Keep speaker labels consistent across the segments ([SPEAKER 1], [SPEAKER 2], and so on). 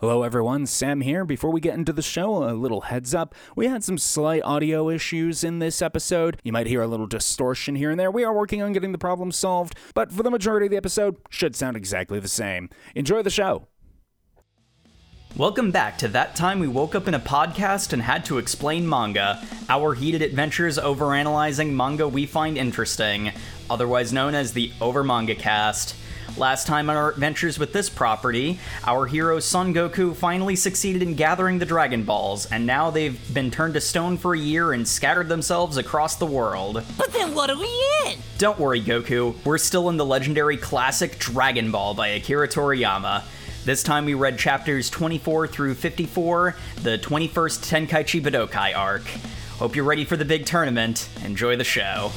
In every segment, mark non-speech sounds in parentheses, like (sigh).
[SPEAKER 1] Hello, everyone. Sam here. Before we get into the show, a little heads up. We had some slight audio issues in this episode. You might hear a little distortion here and there. We are working on getting the problem solved, but for the majority of the episode, should sound exactly the same. Enjoy the show.
[SPEAKER 2] Welcome back to That Time We Woke Up in a Podcast and Had to Explain Manga, our heated adventures overanalyzing manga we find interesting, otherwise known as the Over Manga Cast. Last time on our adventures with this property, our hero Son Goku finally succeeded in gathering the Dragon Balls, and now they've been turned to stone for a year and scattered themselves across the world.
[SPEAKER 3] But then what are we in?
[SPEAKER 2] Don't worry, Goku, we're still in the legendary classic Dragon Ball by Akira Toriyama. This time we read chapters 24 through 54, the 21st Tenkaichi Budokai arc. Hope you're ready for the big tournament. Enjoy the show.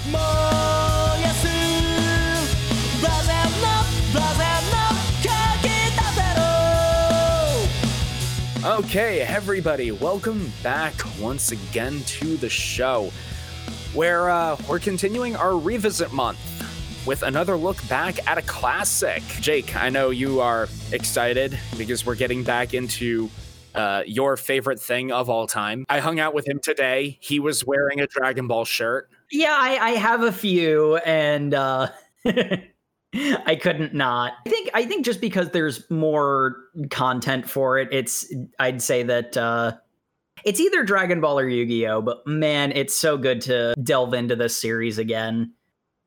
[SPEAKER 1] Okay, everybody, welcome back once again to the show, where uh, we're continuing our revisit month with another look back at a classic. Jake, I know you are excited because we're getting back into uh, your favorite thing of all time. I hung out with him today. He was wearing a Dragon Ball shirt.
[SPEAKER 2] Yeah, I, I have a few, and uh, (laughs) (laughs) I couldn't not. I think I think just because there's more content for it, it's I'd say that uh, it's either Dragon Ball or Yu-Gi-Oh. But man, it's so good to delve into this series again,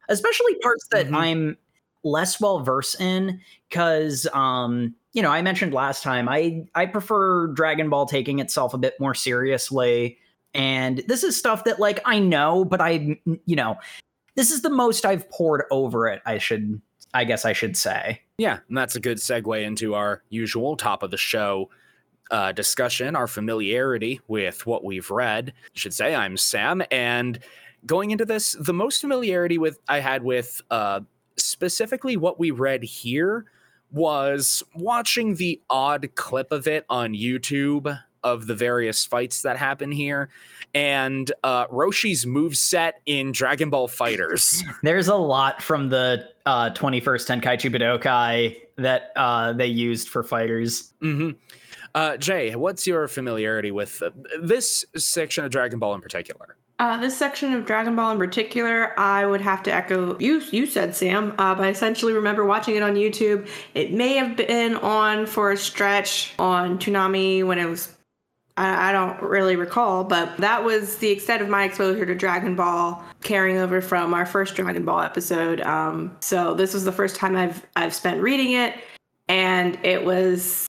[SPEAKER 2] especially parts that
[SPEAKER 1] Mhm.
[SPEAKER 2] I'm less well versed in. Because um, you know, I mentioned last time I I prefer Dragon Ball taking itself a bit more seriously. And this is stuff that like I know, but I you know, this is the most I've poured over it. I should, I guess, I should say.
[SPEAKER 1] Yeah, and that's a good segue into our usual top of the show uh, discussion, our familiarity with what we've read. I should say I'm Sam, and going into this, the most familiarity with I had with uh, specifically what we read here was watching the odd clip of it on YouTube of the various fights that happen here, and uh, Roshi's moveset in Dragon Ball FighterZ. (laughs)
[SPEAKER 2] There's a lot from the uh, 21st Tenkaichi Budokai that uh, they used for fighters.
[SPEAKER 1] hmm Uh, Jay, what's your familiarity with uh, this section of Dragon Ball in particular?
[SPEAKER 4] Uh, this section of Dragon Ball in particular, I would have to echo you. You said Sam, uh, but I essentially remember watching it on YouTube. It may have been on for a stretch on Toonami when it was. I, I don't really recall, but that was the extent of my exposure to Dragon Ball, carrying over from our first Dragon Ball episode. Um, so this was the first time I've I've spent reading it, and it was,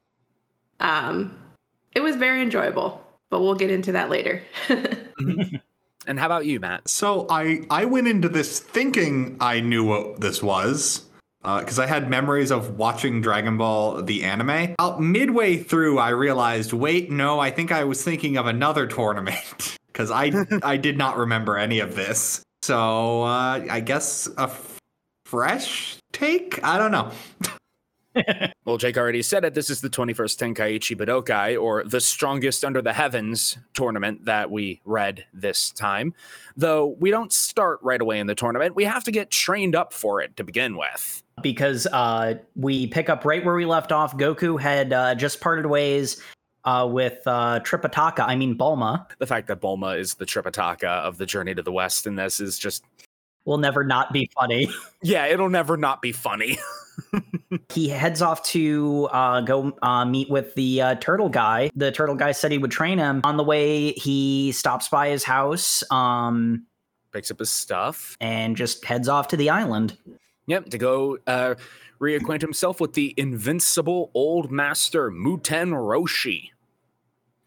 [SPEAKER 4] um, it was very enjoyable. But we'll get into that later. (laughs)
[SPEAKER 1] And how about you, Matt?
[SPEAKER 5] So I I went into this thinking I knew what this was because I had memories of watching Dragon Ball the anime. Out midway through, I realized, wait, no, I think I was thinking of another (laughs) tournament because I I did not remember any of this. So uh, I guess a f- fresh take. I don't know. (laughs)
[SPEAKER 1] Well, Jake already said it. This is the 21st Tenkaichi Budokai, or the strongest under the heavens tournament that we read this time. Though we don't start right away in the tournament, we have to get trained up for it to begin with.
[SPEAKER 2] Because uh, we pick up right where we left off. Goku had uh, just parted ways uh, with uh, Tripitaka, I mean Bulma.
[SPEAKER 1] The fact that Bulma is the Tripitaka of the Journey to the West in this is just,
[SPEAKER 2] Will never not be funny. (laughs)
[SPEAKER 1] yeah, it'll never not be funny. (laughs)
[SPEAKER 2] he heads off to uh, go uh, meet with the uh, turtle guy. The turtle guy said he would train him. On the way, he stops by his house um,
[SPEAKER 1] Picks up his stuff.
[SPEAKER 2] and just heads off to the island.
[SPEAKER 1] Yep, to go uh, reacquaint himself with the invincible old master Muten Roshi.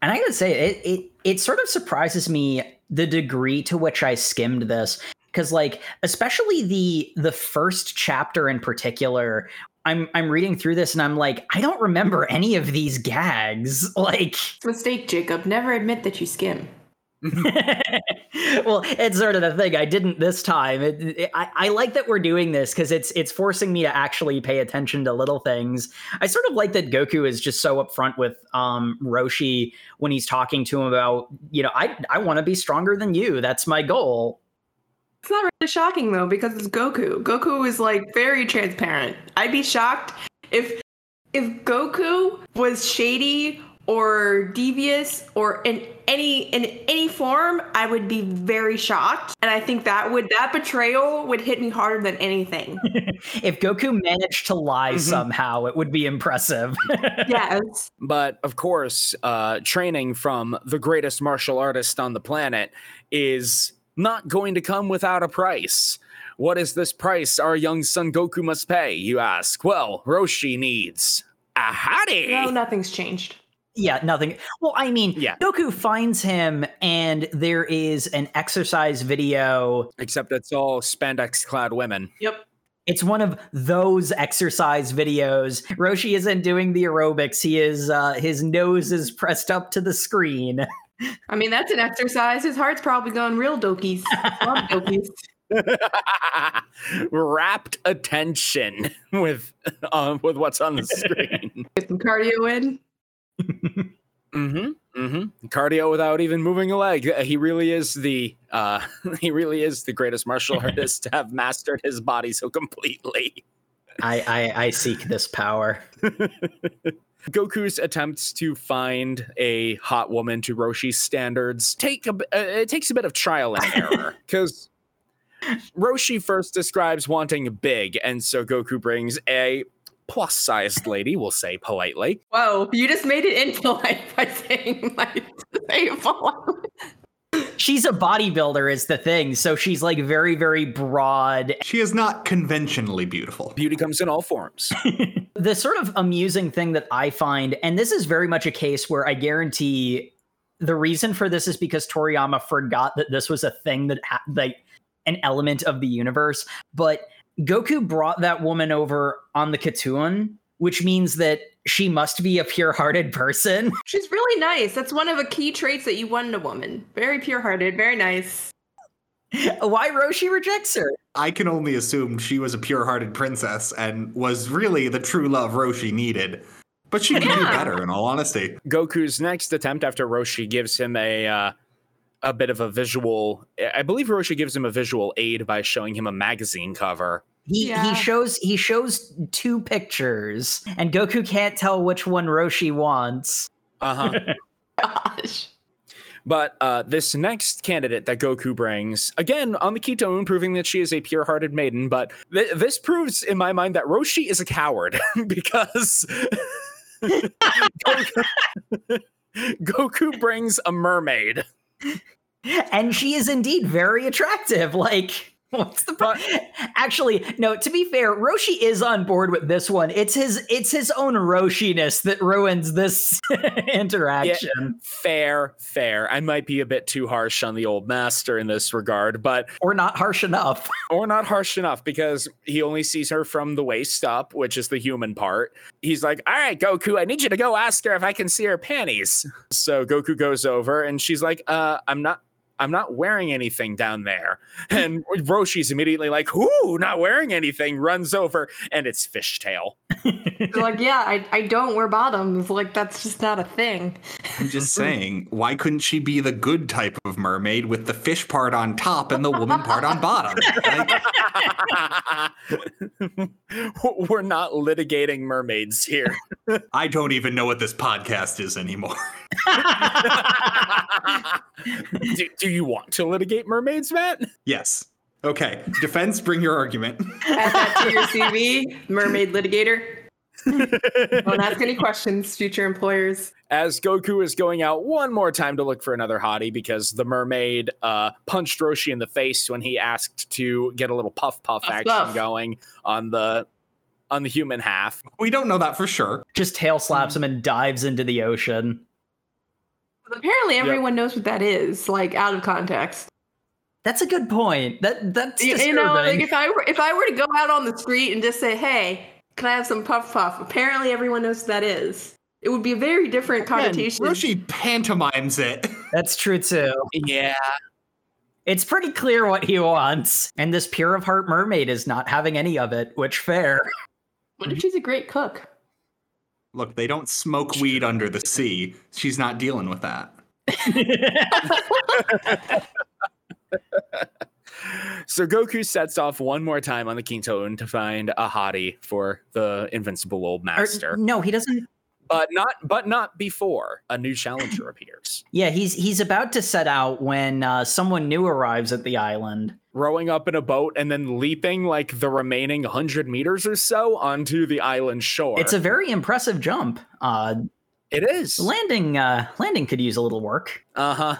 [SPEAKER 2] And I gotta say, it it it sort of surprises me the degree to which I skimmed this because, like, especially the the first chapter in particular. I'm I'm reading through this and I'm like, I don't remember any of these gags. (laughs) Like,
[SPEAKER 4] Mistake, Jacob. Never admit that you skim. (laughs)
[SPEAKER 2] well, it's sort of the thing. I didn't this time. It, it- I, I like that we're doing this because it's it's forcing me to actually pay attention to little things. I sort of like that Goku is just so upfront with um, Roshi when he's talking to him about, you know, I I want to be stronger than you. That's my goal.
[SPEAKER 4] It's not really shocking though because it's Goku. Goku is like very transparent. I'd be shocked if If Goku was shady or devious or in any in any form, I would be very shocked. And I think that would that betrayal would hit me harder than anything. (laughs)
[SPEAKER 2] if Goku managed to lie somehow, it would be impressive. (laughs)
[SPEAKER 4] yes.
[SPEAKER 1] But of course, uh, training from the greatest martial artist on the planet is not going to come without a price. What is this price our young son Goku must pay, you ask? Well, Roshi needs a hottie.
[SPEAKER 4] No, nothing's changed.
[SPEAKER 2] Yeah, nothing. Well, I mean,
[SPEAKER 1] Yeah.
[SPEAKER 2] Goku finds him, and there is an exercise video.
[SPEAKER 1] Except it's all spandex clad women.
[SPEAKER 4] Yep.
[SPEAKER 2] It's one of those exercise videos. Roshi isn't doing the aerobics. He is uh, his nose is pressed up to the screen. (laughs)
[SPEAKER 4] I mean, that's an exercise. His heart's probably going real dokies. Love (laughs) dokies. (laughs)
[SPEAKER 1] Rapt attention with uh, with what's on the screen.
[SPEAKER 4] Get some cardio in.
[SPEAKER 1] Mm-hmm. Mm-hmm. Cardio without even moving a leg. Uh, He really is the uh (laughs) he really is the greatest martial (laughs) artist to have mastered his body so completely.
[SPEAKER 2] I, I I seek this power. (laughs)
[SPEAKER 1] Goku's attempts to find a hot woman to Roshi's standards take a uh, it takes a bit of trial and error because Roshi first describes wanting big, and so Goku brings a plus-sized lady, we'll say politely.
[SPEAKER 4] Whoa, you just made it impolite (laughs) by saying like say politely.
[SPEAKER 2] She's a bodybuilder, is the thing. So she's like very, very broad.
[SPEAKER 5] She is not conventionally beautiful.
[SPEAKER 1] Beauty comes in all forms. (laughs)
[SPEAKER 2] The sort of amusing thing that I find, and this is very much a case where I guarantee the reason for this is because Toriyama forgot that this was a thing that ha- like an element of the universe. But Goku brought that woman over on the Kintoon, which means that she must be a pure-hearted person. (laughs)
[SPEAKER 4] She's really nice. That's one of the key traits that you want in a woman. Very pure-hearted, very nice.
[SPEAKER 2] Why Roshi rejects her?
[SPEAKER 5] I can only assume she was a pure hearted princess and was really the true love Roshi needed. But she could do better, in all honesty.
[SPEAKER 1] Goku's next attempt after Roshi gives him a uh, a bit of a visual. I believe Roshi gives him a visual aid by showing him a magazine cover.
[SPEAKER 2] He
[SPEAKER 4] Yeah.
[SPEAKER 2] he shows he shows two pictures, and Goku can't tell which one Roshi wants.
[SPEAKER 1] Uh huh. (laughs)
[SPEAKER 4] Gosh.
[SPEAKER 1] but uh, this next candidate that Goku brings, again on the Kintoon, proving that she is a pure-hearted maiden. But th- this proves, in my mind, that Roshi is a coward (laughs) because (laughs) Goku, Goku brings a mermaid.
[SPEAKER 2] and she is indeed very attractive. Like, (laughs) what's the pro- actually? No, to be fair, Roshi is on board with this one. It's his it's his own Roshiness that ruins this (laughs) interaction,
[SPEAKER 1] Fair, fair. I might be a bit too harsh on the old master in this regard, but
[SPEAKER 2] or not harsh enough. (laughs)
[SPEAKER 1] or not harsh enough because he only sees her from the waist up, which is the human part. He's like, "All right, Goku, I need you to go ask her if I can see her panties." So Goku goes over and she's like, "Uh, I'm not I'm not wearing anything down there." Hmm. And Roshi's immediately like, "Whoo, not wearing anything." Runs over and it's fishtail. (laughs)
[SPEAKER 4] Like, yeah, I, I don't wear bottoms. Like, that's just not a thing.
[SPEAKER 5] I'm just (laughs) saying, why couldn't she be the good type of mermaid with the fish part on top and the woman part on bottom? Like, (laughs)
[SPEAKER 1] We're not litigating mermaids here.
[SPEAKER 5] I don't even know what this podcast is anymore.
[SPEAKER 1] do, do you want to litigate mermaids, Matt?
[SPEAKER 5] yes. Okay. Defense, bring your argument. (laughs)
[SPEAKER 4] Add that to your CV, mermaid litigator. (laughs) Don't ask any questions, future employers.
[SPEAKER 1] as Goku is going out one more time to look for another hottie because the mermaid uh, punched Roshi in the face when he asked to get a little puff puff
[SPEAKER 4] Puff
[SPEAKER 1] action
[SPEAKER 4] puff.
[SPEAKER 1] going on the on the human half.
[SPEAKER 5] We don't know that for sure.
[SPEAKER 2] Just tail slaps him and dives into the ocean.
[SPEAKER 4] But apparently, everyone knows what that is, like, out of context.
[SPEAKER 2] That's a good point. That that's
[SPEAKER 4] You,
[SPEAKER 2] disturbing.
[SPEAKER 4] you know, like if I were if I were to go out on the street and just say, "Hey, can I have some puff puff?" Apparently, everyone knows what that is. It would be a very different
[SPEAKER 5] Man,
[SPEAKER 4] connotation.
[SPEAKER 5] Roshi pantomimes it. (laughs)
[SPEAKER 2] that's true too.
[SPEAKER 1] Yeah.
[SPEAKER 2] It's pretty clear what he wants, and this pure of heart mermaid is not having any of it. Which fair.
[SPEAKER 4] What if she's a great cook?
[SPEAKER 5] Look, they don't smoke weed under the sea. She's not dealing with that. (laughs)
[SPEAKER 1] So Goku sets off one more time on the Kintoon to find a hottie for the invincible old
[SPEAKER 2] Or-
[SPEAKER 1] master,
[SPEAKER 2] no, he doesn't.
[SPEAKER 1] but not but not before a new challenger appears. (laughs)
[SPEAKER 2] Yeah, he's he's about to set out when uh, someone new arrives at the island.
[SPEAKER 1] Rowing up in a boat and then leaping like the remaining hundred meters or so onto the island shore.
[SPEAKER 2] It's a very impressive jump. Uh,
[SPEAKER 1] it is.
[SPEAKER 2] landing uh, landing could use a little work.
[SPEAKER 1] Uh huh.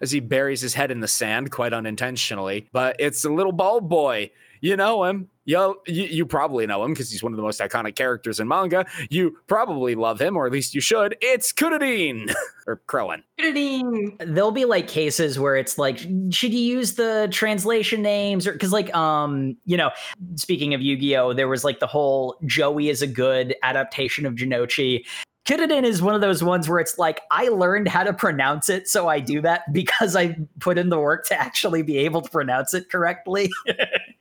[SPEAKER 1] As he buries his head in the sand, quite unintentionally. But it's a little bald boy. You know him. Yo, you, you probably know him because he's one of the most iconic characters in manga. You probably love him, or at least you should. It's Kuririn (laughs) or Krillin.
[SPEAKER 4] Ding.
[SPEAKER 2] There'll be like cases where it's like, should you use the translation names or because like um you know, speaking of Yu-Gi-Oh, there was like the whole Joey is a good adaptation of Jonouchi. Kuririn is one of those ones where it's like I learned how to pronounce it, so I do that (laughs) because I put in the work to actually be able to pronounce it correctly. (laughs)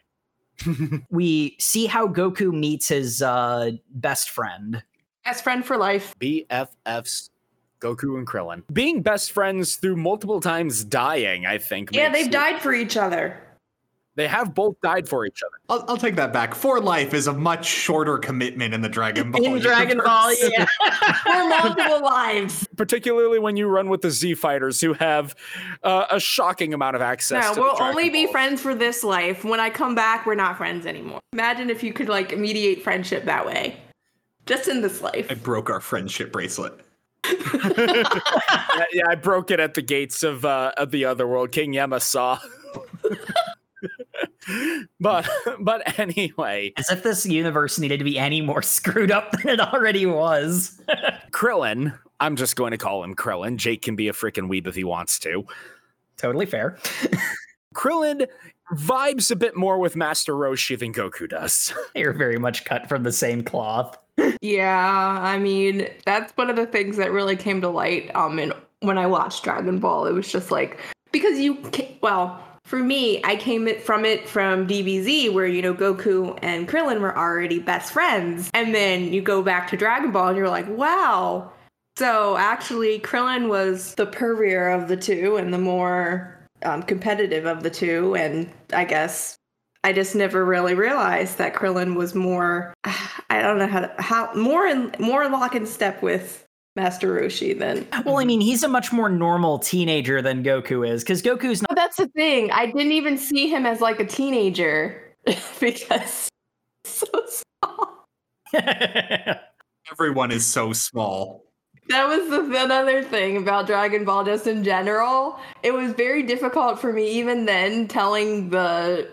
[SPEAKER 2] (laughs) we see how Goku meets his uh, best friend.
[SPEAKER 4] Best friend for life.
[SPEAKER 1] BFFs. Goku and Krillin. Being best friends through multiple times dying, I think.
[SPEAKER 4] Yeah, they've
[SPEAKER 1] it-
[SPEAKER 4] died for each other.
[SPEAKER 1] They have both died for each other.
[SPEAKER 5] I'll, I'll take that back. For life is a much shorter commitment in the Dragon Ball.
[SPEAKER 2] In Dragon Ball, yeah. (laughs)
[SPEAKER 4] For multiple lives.
[SPEAKER 1] Particularly when you run with the Z fighters who have uh, a shocking amount of access
[SPEAKER 4] No,
[SPEAKER 1] to
[SPEAKER 4] we'll
[SPEAKER 1] Dragon
[SPEAKER 4] only be
[SPEAKER 1] Balls.
[SPEAKER 4] friends for this life. When I come back, we're not friends anymore. Imagine if you could like mediate friendship that way. Just in this life.
[SPEAKER 5] I broke our friendship bracelet. (laughs)
[SPEAKER 1] yeah, yeah, I broke it at the gates of uh, of the other world. King Yemma saw. (laughs) (laughs) but (laughs) but anyway,
[SPEAKER 2] As if this universe needed to be any more (laughs) screwed up than it already was.
[SPEAKER 1] Krillin. I'm just going to call him Krillin. Jake can be a freaking weeb if he wants to.
[SPEAKER 2] totally fair.
[SPEAKER 1] Krillin vibes a bit more with Master Roshi than Goku does.
[SPEAKER 2] You're very much cut from the same cloth.
[SPEAKER 4] Yeah, I mean, that's one of the things that really came to light um in, when I watched Dragon Ball. It was just like because you ca- well, for me, I came from it from DBZ where you know Goku and Krillin were already best friends. And then you go back to Dragon Ball and you're like, "Wow." So, actually Krillin was the purveyor of the two and the more um, competitive of the two and I guess I just never really realized that Krillin was more (sighs) I don't know how how more in more lock in step with Master Roshi then.
[SPEAKER 2] Well, I mean, he's a much more normal teenager than Goku is, because Goku's
[SPEAKER 4] But that's the thing. I didn't even see him as like a teenager (laughs) because so small. (laughs)
[SPEAKER 5] Everyone is so small.
[SPEAKER 4] That was the another thing about Dragon Ball just in general. It was very difficult for me even then telling the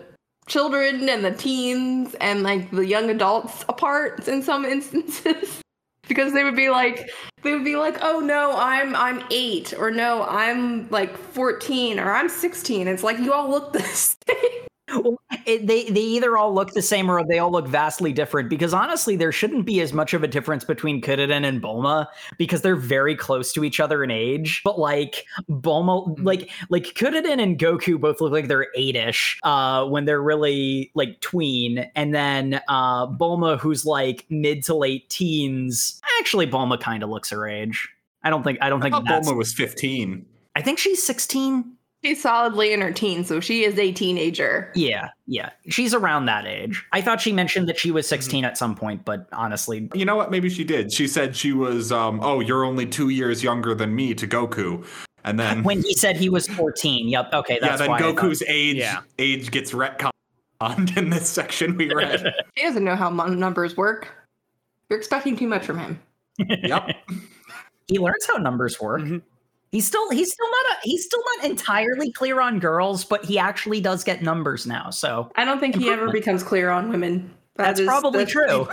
[SPEAKER 4] children and the teens and like the young adults apart in some (laughs) instances. Because they would be like they would be like, "Oh no, I'm I'm 8 or no, I'm like 14 or I'm 16." It's like you all look the (laughs) same.
[SPEAKER 2] Well, it, they they either all look the same or they all look vastly different. Because honestly, there shouldn't be as much of a difference between Kuririn and Bulma because they're very close to each other in age. But like Bulma, like like Kuririn and Goku both look like they're eight-ish uh, when they're really like tween, and then uh, Bulma, who's like mid to late teens. Actually, Bulma kind of looks her age. I don't think I don't
[SPEAKER 5] I
[SPEAKER 2] think.
[SPEAKER 5] Bulma was 15.
[SPEAKER 2] I think she's sixteen.
[SPEAKER 4] She's solidly in her teens, so she is a teenager.
[SPEAKER 2] Yeah, yeah. She's around that age. I thought she mentioned that she was 16 at some point, but honestly,
[SPEAKER 5] You know what? Maybe she did. She said she was, um, oh, you're only two years younger than me to Goku. And then, (laughs)
[SPEAKER 2] when he said he was 14, yep, okay,
[SPEAKER 5] yeah,
[SPEAKER 2] that's
[SPEAKER 5] then
[SPEAKER 2] why
[SPEAKER 5] Goku's age
[SPEAKER 1] Yeah.
[SPEAKER 5] age gets retconned in this section we read. (laughs)
[SPEAKER 4] He doesn't know how numbers work. You're expecting too much from him.
[SPEAKER 5] yep. (laughs)
[SPEAKER 2] he learns how numbers work.
[SPEAKER 1] Mhm.
[SPEAKER 2] He's still he's still not a, he's still not entirely clear on girls, but he actually does get numbers now. So
[SPEAKER 4] I don't think he ever becomes clear on women. That
[SPEAKER 2] that's
[SPEAKER 4] is-
[SPEAKER 2] probably
[SPEAKER 4] that's-
[SPEAKER 2] true.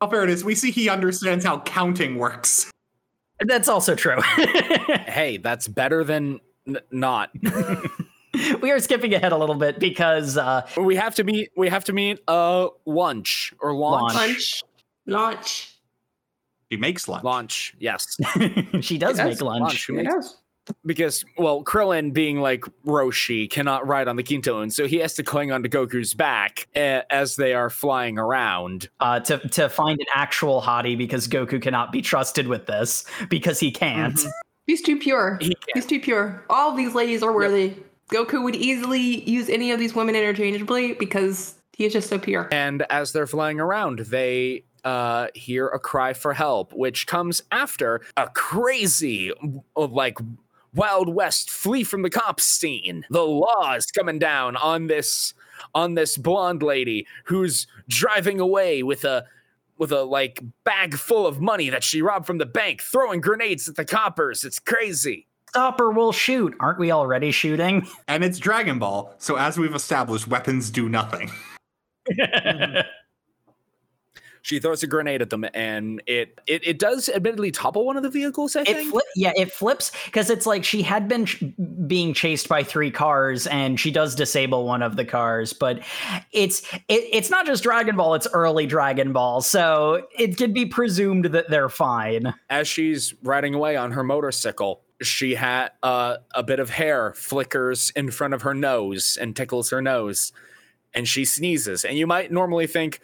[SPEAKER 5] How fair it is. We see he understands how counting works.
[SPEAKER 2] That's also true. (laughs)
[SPEAKER 1] hey, that's better than n- not. (laughs)
[SPEAKER 2] we are skipping ahead a little bit because uh,
[SPEAKER 1] we have to meet. We have to meet. Uh, lunch or launch.
[SPEAKER 2] Launch.
[SPEAKER 4] Lunch. Launch.
[SPEAKER 5] He makes lunch.
[SPEAKER 1] Launch. Yes, (laughs)
[SPEAKER 2] she does
[SPEAKER 4] Yes,
[SPEAKER 2] make lunch.
[SPEAKER 1] lunch. Who makes-
[SPEAKER 4] does.
[SPEAKER 1] because well, Krillin being like Roshi cannot ride on the Kintoon, so he has to cling onto Goku's back uh, as they are flying around.
[SPEAKER 2] uh, to to find an actual hottie because Goku cannot be trusted with this because he can't.
[SPEAKER 1] Mhm.
[SPEAKER 4] He's too pure.
[SPEAKER 1] He
[SPEAKER 4] He's too pure. All these ladies are worthy. Goku would easily use any of these women interchangeably because he is just so pure.
[SPEAKER 1] And as they're flying around, they uh, hear a cry for help, which comes after a crazy, like, Wild West flee from the cops scene. The law is coming down on this on this blonde lady who's driving away with a with a like bag full of money that she robbed from the bank, throwing grenades at the coppers. It's crazy.
[SPEAKER 2] Stop or we'll shoot. Aren't we already shooting?
[SPEAKER 5] And it's Dragon Ball, so as we've established, weapons do nothing. (laughs)
[SPEAKER 1] She throws a grenade at them, and it it, it does admittedly topple one of the vehicles. I
[SPEAKER 2] It
[SPEAKER 1] think.
[SPEAKER 2] yeah, it flips because it's like she had been ch- being chased by three cars, and she does disable one of the cars. But it's it, it's not just Dragon Ball; it's early Dragon Ball, so it can be presumed that they're fine.
[SPEAKER 1] As she's riding away on her motorcycle, she had uh, a bit of hair flickers in front of her nose and tickles her nose, and she sneezes. And you might normally think,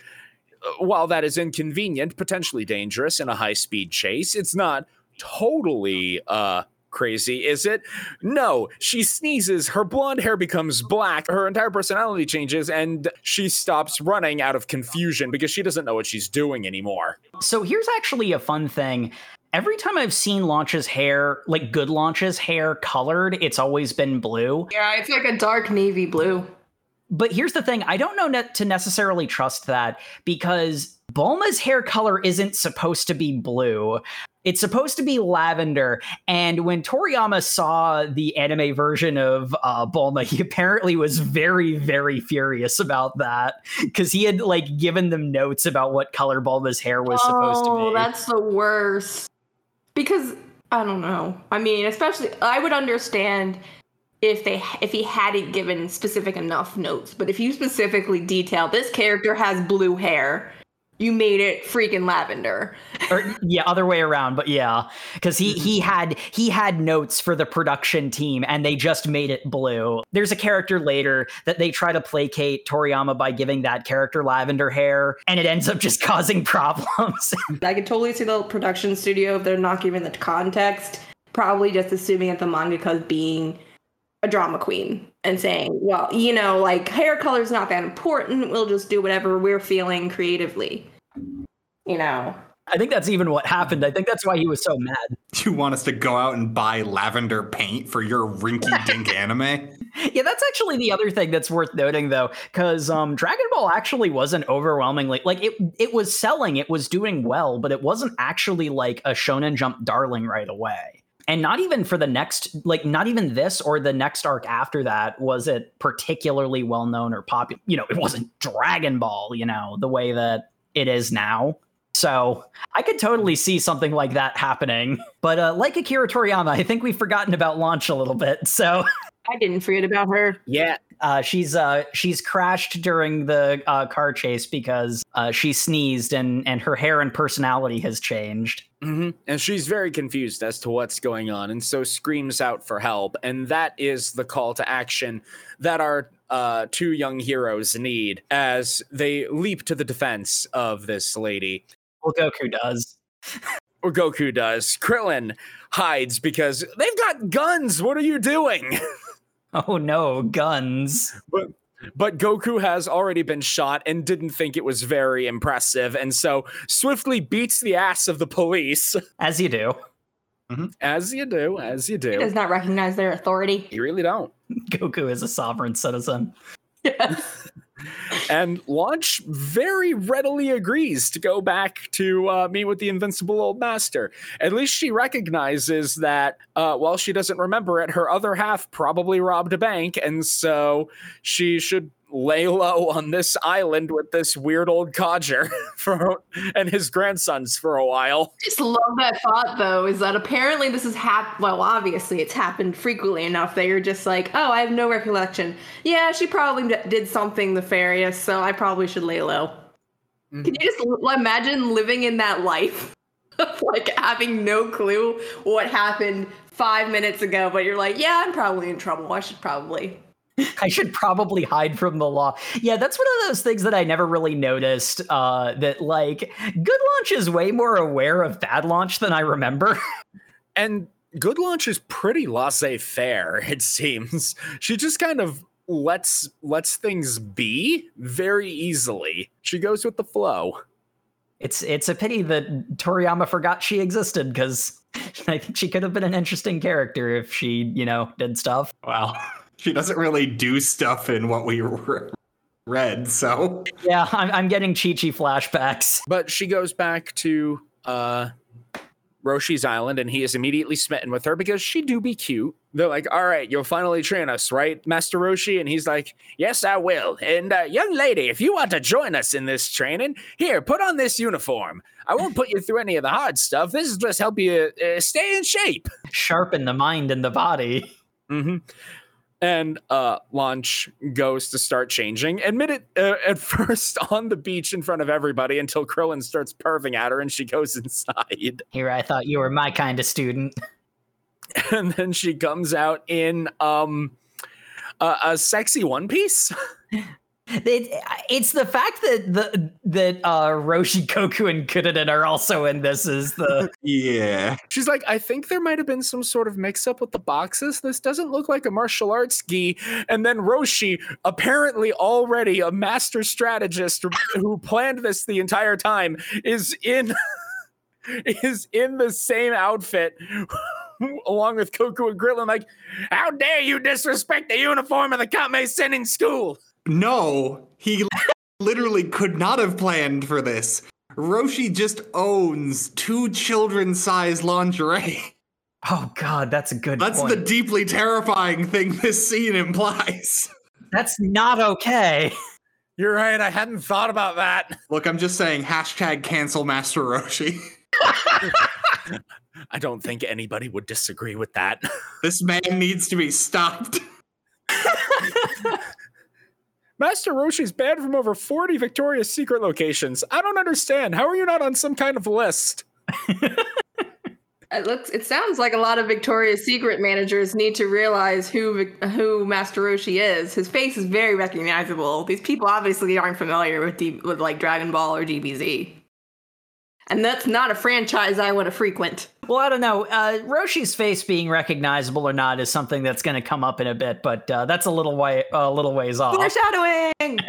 [SPEAKER 1] while that is inconvenient, potentially dangerous in a high speed chase, it's not totally uh, crazy, is it? No, she sneezes, her blonde hair becomes black, her entire personality changes, and she stops running out of confusion because she doesn't know what she's doing anymore.
[SPEAKER 2] So here's actually a fun thing. Every time I've seen Launch's hair, like good Launch's hair colored, it's always been blue.
[SPEAKER 4] Yeah, it's like a dark navy blue.
[SPEAKER 2] But here's the thing I don't know ne- to necessarily trust that because Bulma's hair color isn't supposed to be blue. It's supposed to be lavender. And when Toriyama saw the anime version of uh, Bulma, he apparently was very, very furious about that because he had like given them notes about what color Bulma's hair was supposed to be.
[SPEAKER 4] oh, that's the worst. Because I don't know. I mean, especially I would understand if they if he hadn't given specific enough notes, but if you specifically detail this character has blue hair, you made it freaking lavender.
[SPEAKER 2] or yeah other way around but yeah. Because he he mm-hmm. had he had notes for the production team and they just made it blue. There's a character later that they try to placate toriyama by giving that character lavender hair and it ends up just (laughs) causing problems. (laughs)
[SPEAKER 4] I could totally see the production studio if they're not giving the context, probably just assuming that the mangaka is being a drama queen and saying, well, you know, like hair color is not that important. We'll just do whatever we're feeling creatively. You know.
[SPEAKER 2] i think that's even what happened i think that's why he was so mad
[SPEAKER 5] You want us to go out and buy lavender paint for your rinky dink (laughs) anime?
[SPEAKER 2] yeah that's actually the other thing that's worth noting though because um dragon ball actually wasn't overwhelmingly like it it was selling it was doing well but it wasn't actually like a shonen jump darling right away and not even for the next like not even this or the next arc after that was it particularly well known or popular you know it wasn't dragon ball you know the way that it is now. So i could totally see something like that happening. But uh, like akira toriyama i think we've forgotten about launch a little bit so (laughs)
[SPEAKER 4] I didn't forget about her.
[SPEAKER 1] Yeah,
[SPEAKER 2] uh, she's uh, she's crashed during the uh, car chase because uh, she sneezed and and her hair and personality has changed.
[SPEAKER 1] hmm And she's very confused as to what's going on, and so screams out for help. And that is the call to action that our uh, two young heroes need as they leap to the defense of this lady.
[SPEAKER 2] Well, Goku does.
[SPEAKER 1] Or Goku does. Krillin hides because they've got guns. What are you doing? (laughs) (laughs)
[SPEAKER 2] Oh no, guns!
[SPEAKER 1] but but Goku has already been shot and didn't think it was very impressive, and so swiftly beats the ass of the police, (laughs)
[SPEAKER 2] As you do. Mm-hmm.
[SPEAKER 1] as you do, as you do.
[SPEAKER 4] He does not recognize their authority.
[SPEAKER 1] You really don't. (laughs)
[SPEAKER 2] Goku is a sovereign citizen.
[SPEAKER 1] And Launch very readily agrees to go back to uh, meet with the invincible old master. At least she recognizes that uh, while she doesn't remember it, her other half probably robbed a bank, and so she should lay low on this island with this weird old codger (laughs) for and his grandsons for a while.
[SPEAKER 4] I just love that thought though is that apparently this has happened well obviously it's happened frequently enough that you're just like oh i have no recollection. Yeah she probably did something nefarious so i probably should lay low. Mm. Can you just l- imagine living in that life (laughs) of like having no clue what happened five minutes ago but you're like yeah i'm probably in trouble. I should probably (laughs)
[SPEAKER 2] I should probably hide from the law. Yeah, that's one of those things that I never really noticed. Uh, that like good launch is way more aware of bad launch than I remember. (laughs)
[SPEAKER 1] And Good Launch is pretty laissez-faire, it seems. She just kind of lets lets things be very easily. She goes with the flow.
[SPEAKER 2] It's it's a pity that Toriyama forgot she existed because (laughs) I think she could have been an interesting character if she, you know, did stuff.
[SPEAKER 5] Well, she doesn't really do stuff in what we re- read, so
[SPEAKER 2] Yeah, I'm, I'm getting Chi Chi flashbacks.
[SPEAKER 1] But she goes back to uh Roshi's island and he is immediately smitten with her because she do be cute. They're like, all right, you'll finally train us, right, Master Roshi? And he's like, yes, I will. And uh, young lady, if you want to join us in this training, here, put on this uniform. I won't put you through any of the hard stuff. This is just help you uh, stay in shape.
[SPEAKER 2] Sharpen the mind and the body.
[SPEAKER 1] Mm-hmm. And uh, Launch goes to start changing. Admit it uh, (laughs) at first on the beach in front of everybody until Krillin starts perving at her and she goes inside.
[SPEAKER 2] Here, I thought you were my kind of student. (laughs)
[SPEAKER 1] And then she comes out in um a, a sexy one piece. (laughs)
[SPEAKER 2] It, it's the fact that the that uh, Roshi, Goku, and Kuririn are also in this is the (laughs)
[SPEAKER 5] yeah.
[SPEAKER 1] She's like, I think there might have been some sort of mix up with the boxes. This doesn't look like a martial arts gi. And then Roshi, apparently already a master strategist (laughs) who planned this the entire time, is in (laughs) is in the same outfit along with Goku and Krillin. Like, how dare you disrespect the uniform of the Kame Sennin school?
[SPEAKER 5] No, he (laughs) literally could not have planned for this. Roshi just owns two children-sized lingerie. (laughs)
[SPEAKER 2] oh god, that's a good.
[SPEAKER 5] That's
[SPEAKER 2] point.
[SPEAKER 5] the deeply terrifying thing this scene implies. (laughs)
[SPEAKER 2] that's not okay.
[SPEAKER 1] You're right. I hadn't thought about that.
[SPEAKER 5] Look, I'm just saying hashtag cancel Master Roshi.
[SPEAKER 1] I don't think anybody would disagree with that.
[SPEAKER 5] This man needs to be stopped.
[SPEAKER 1] Master Roshi's banned from over 40 Victoria's Secret locations. I don't understand. How are you not on some kind of list? (laughs)
[SPEAKER 4] It looks. It sounds like a lot of Victoria's Secret managers need to realize who who Master Roshi is. His face is very recognizable. These people obviously aren't familiar with D- with like Dragon Ball or DBZ, and that's not a franchise I want to frequent.
[SPEAKER 2] Well, I don't know. Uh, Roshi's face being recognizable or not is something that's going to come up in a bit, but uh, that's a little way a little ways off.
[SPEAKER 4] Foreshadowing. (laughs)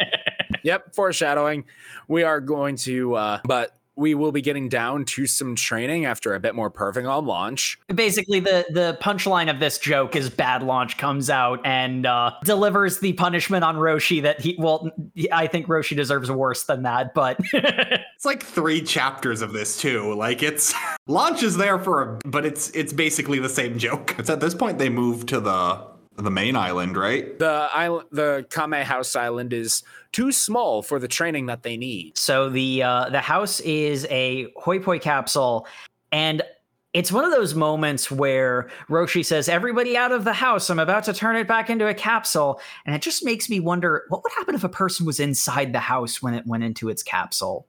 [SPEAKER 1] Yep, foreshadowing. We are going to, uh, but we will be getting down to some training after a bit more perving on launch.
[SPEAKER 2] Basically, the the punchline of this joke is Bad Launch comes out and uh, delivers the punishment on Roshi that he. Well, I think Roshi deserves worse than that, but (laughs)
[SPEAKER 5] It's like three chapters of this too. Like it's (laughs) launch is there for a but it's it's basically the same joke. It's at this point they move to the the main island, right?
[SPEAKER 1] The island, the Kame House Island, is too small for the training that they need.
[SPEAKER 2] So the uh, the house is a hoi poi capsule, and it's one of those moments where Roshi says, "Everybody out of the house! I'm about to turn it back into a capsule," and it just makes me wonder what would happen if a person was inside the house when it went into its capsule.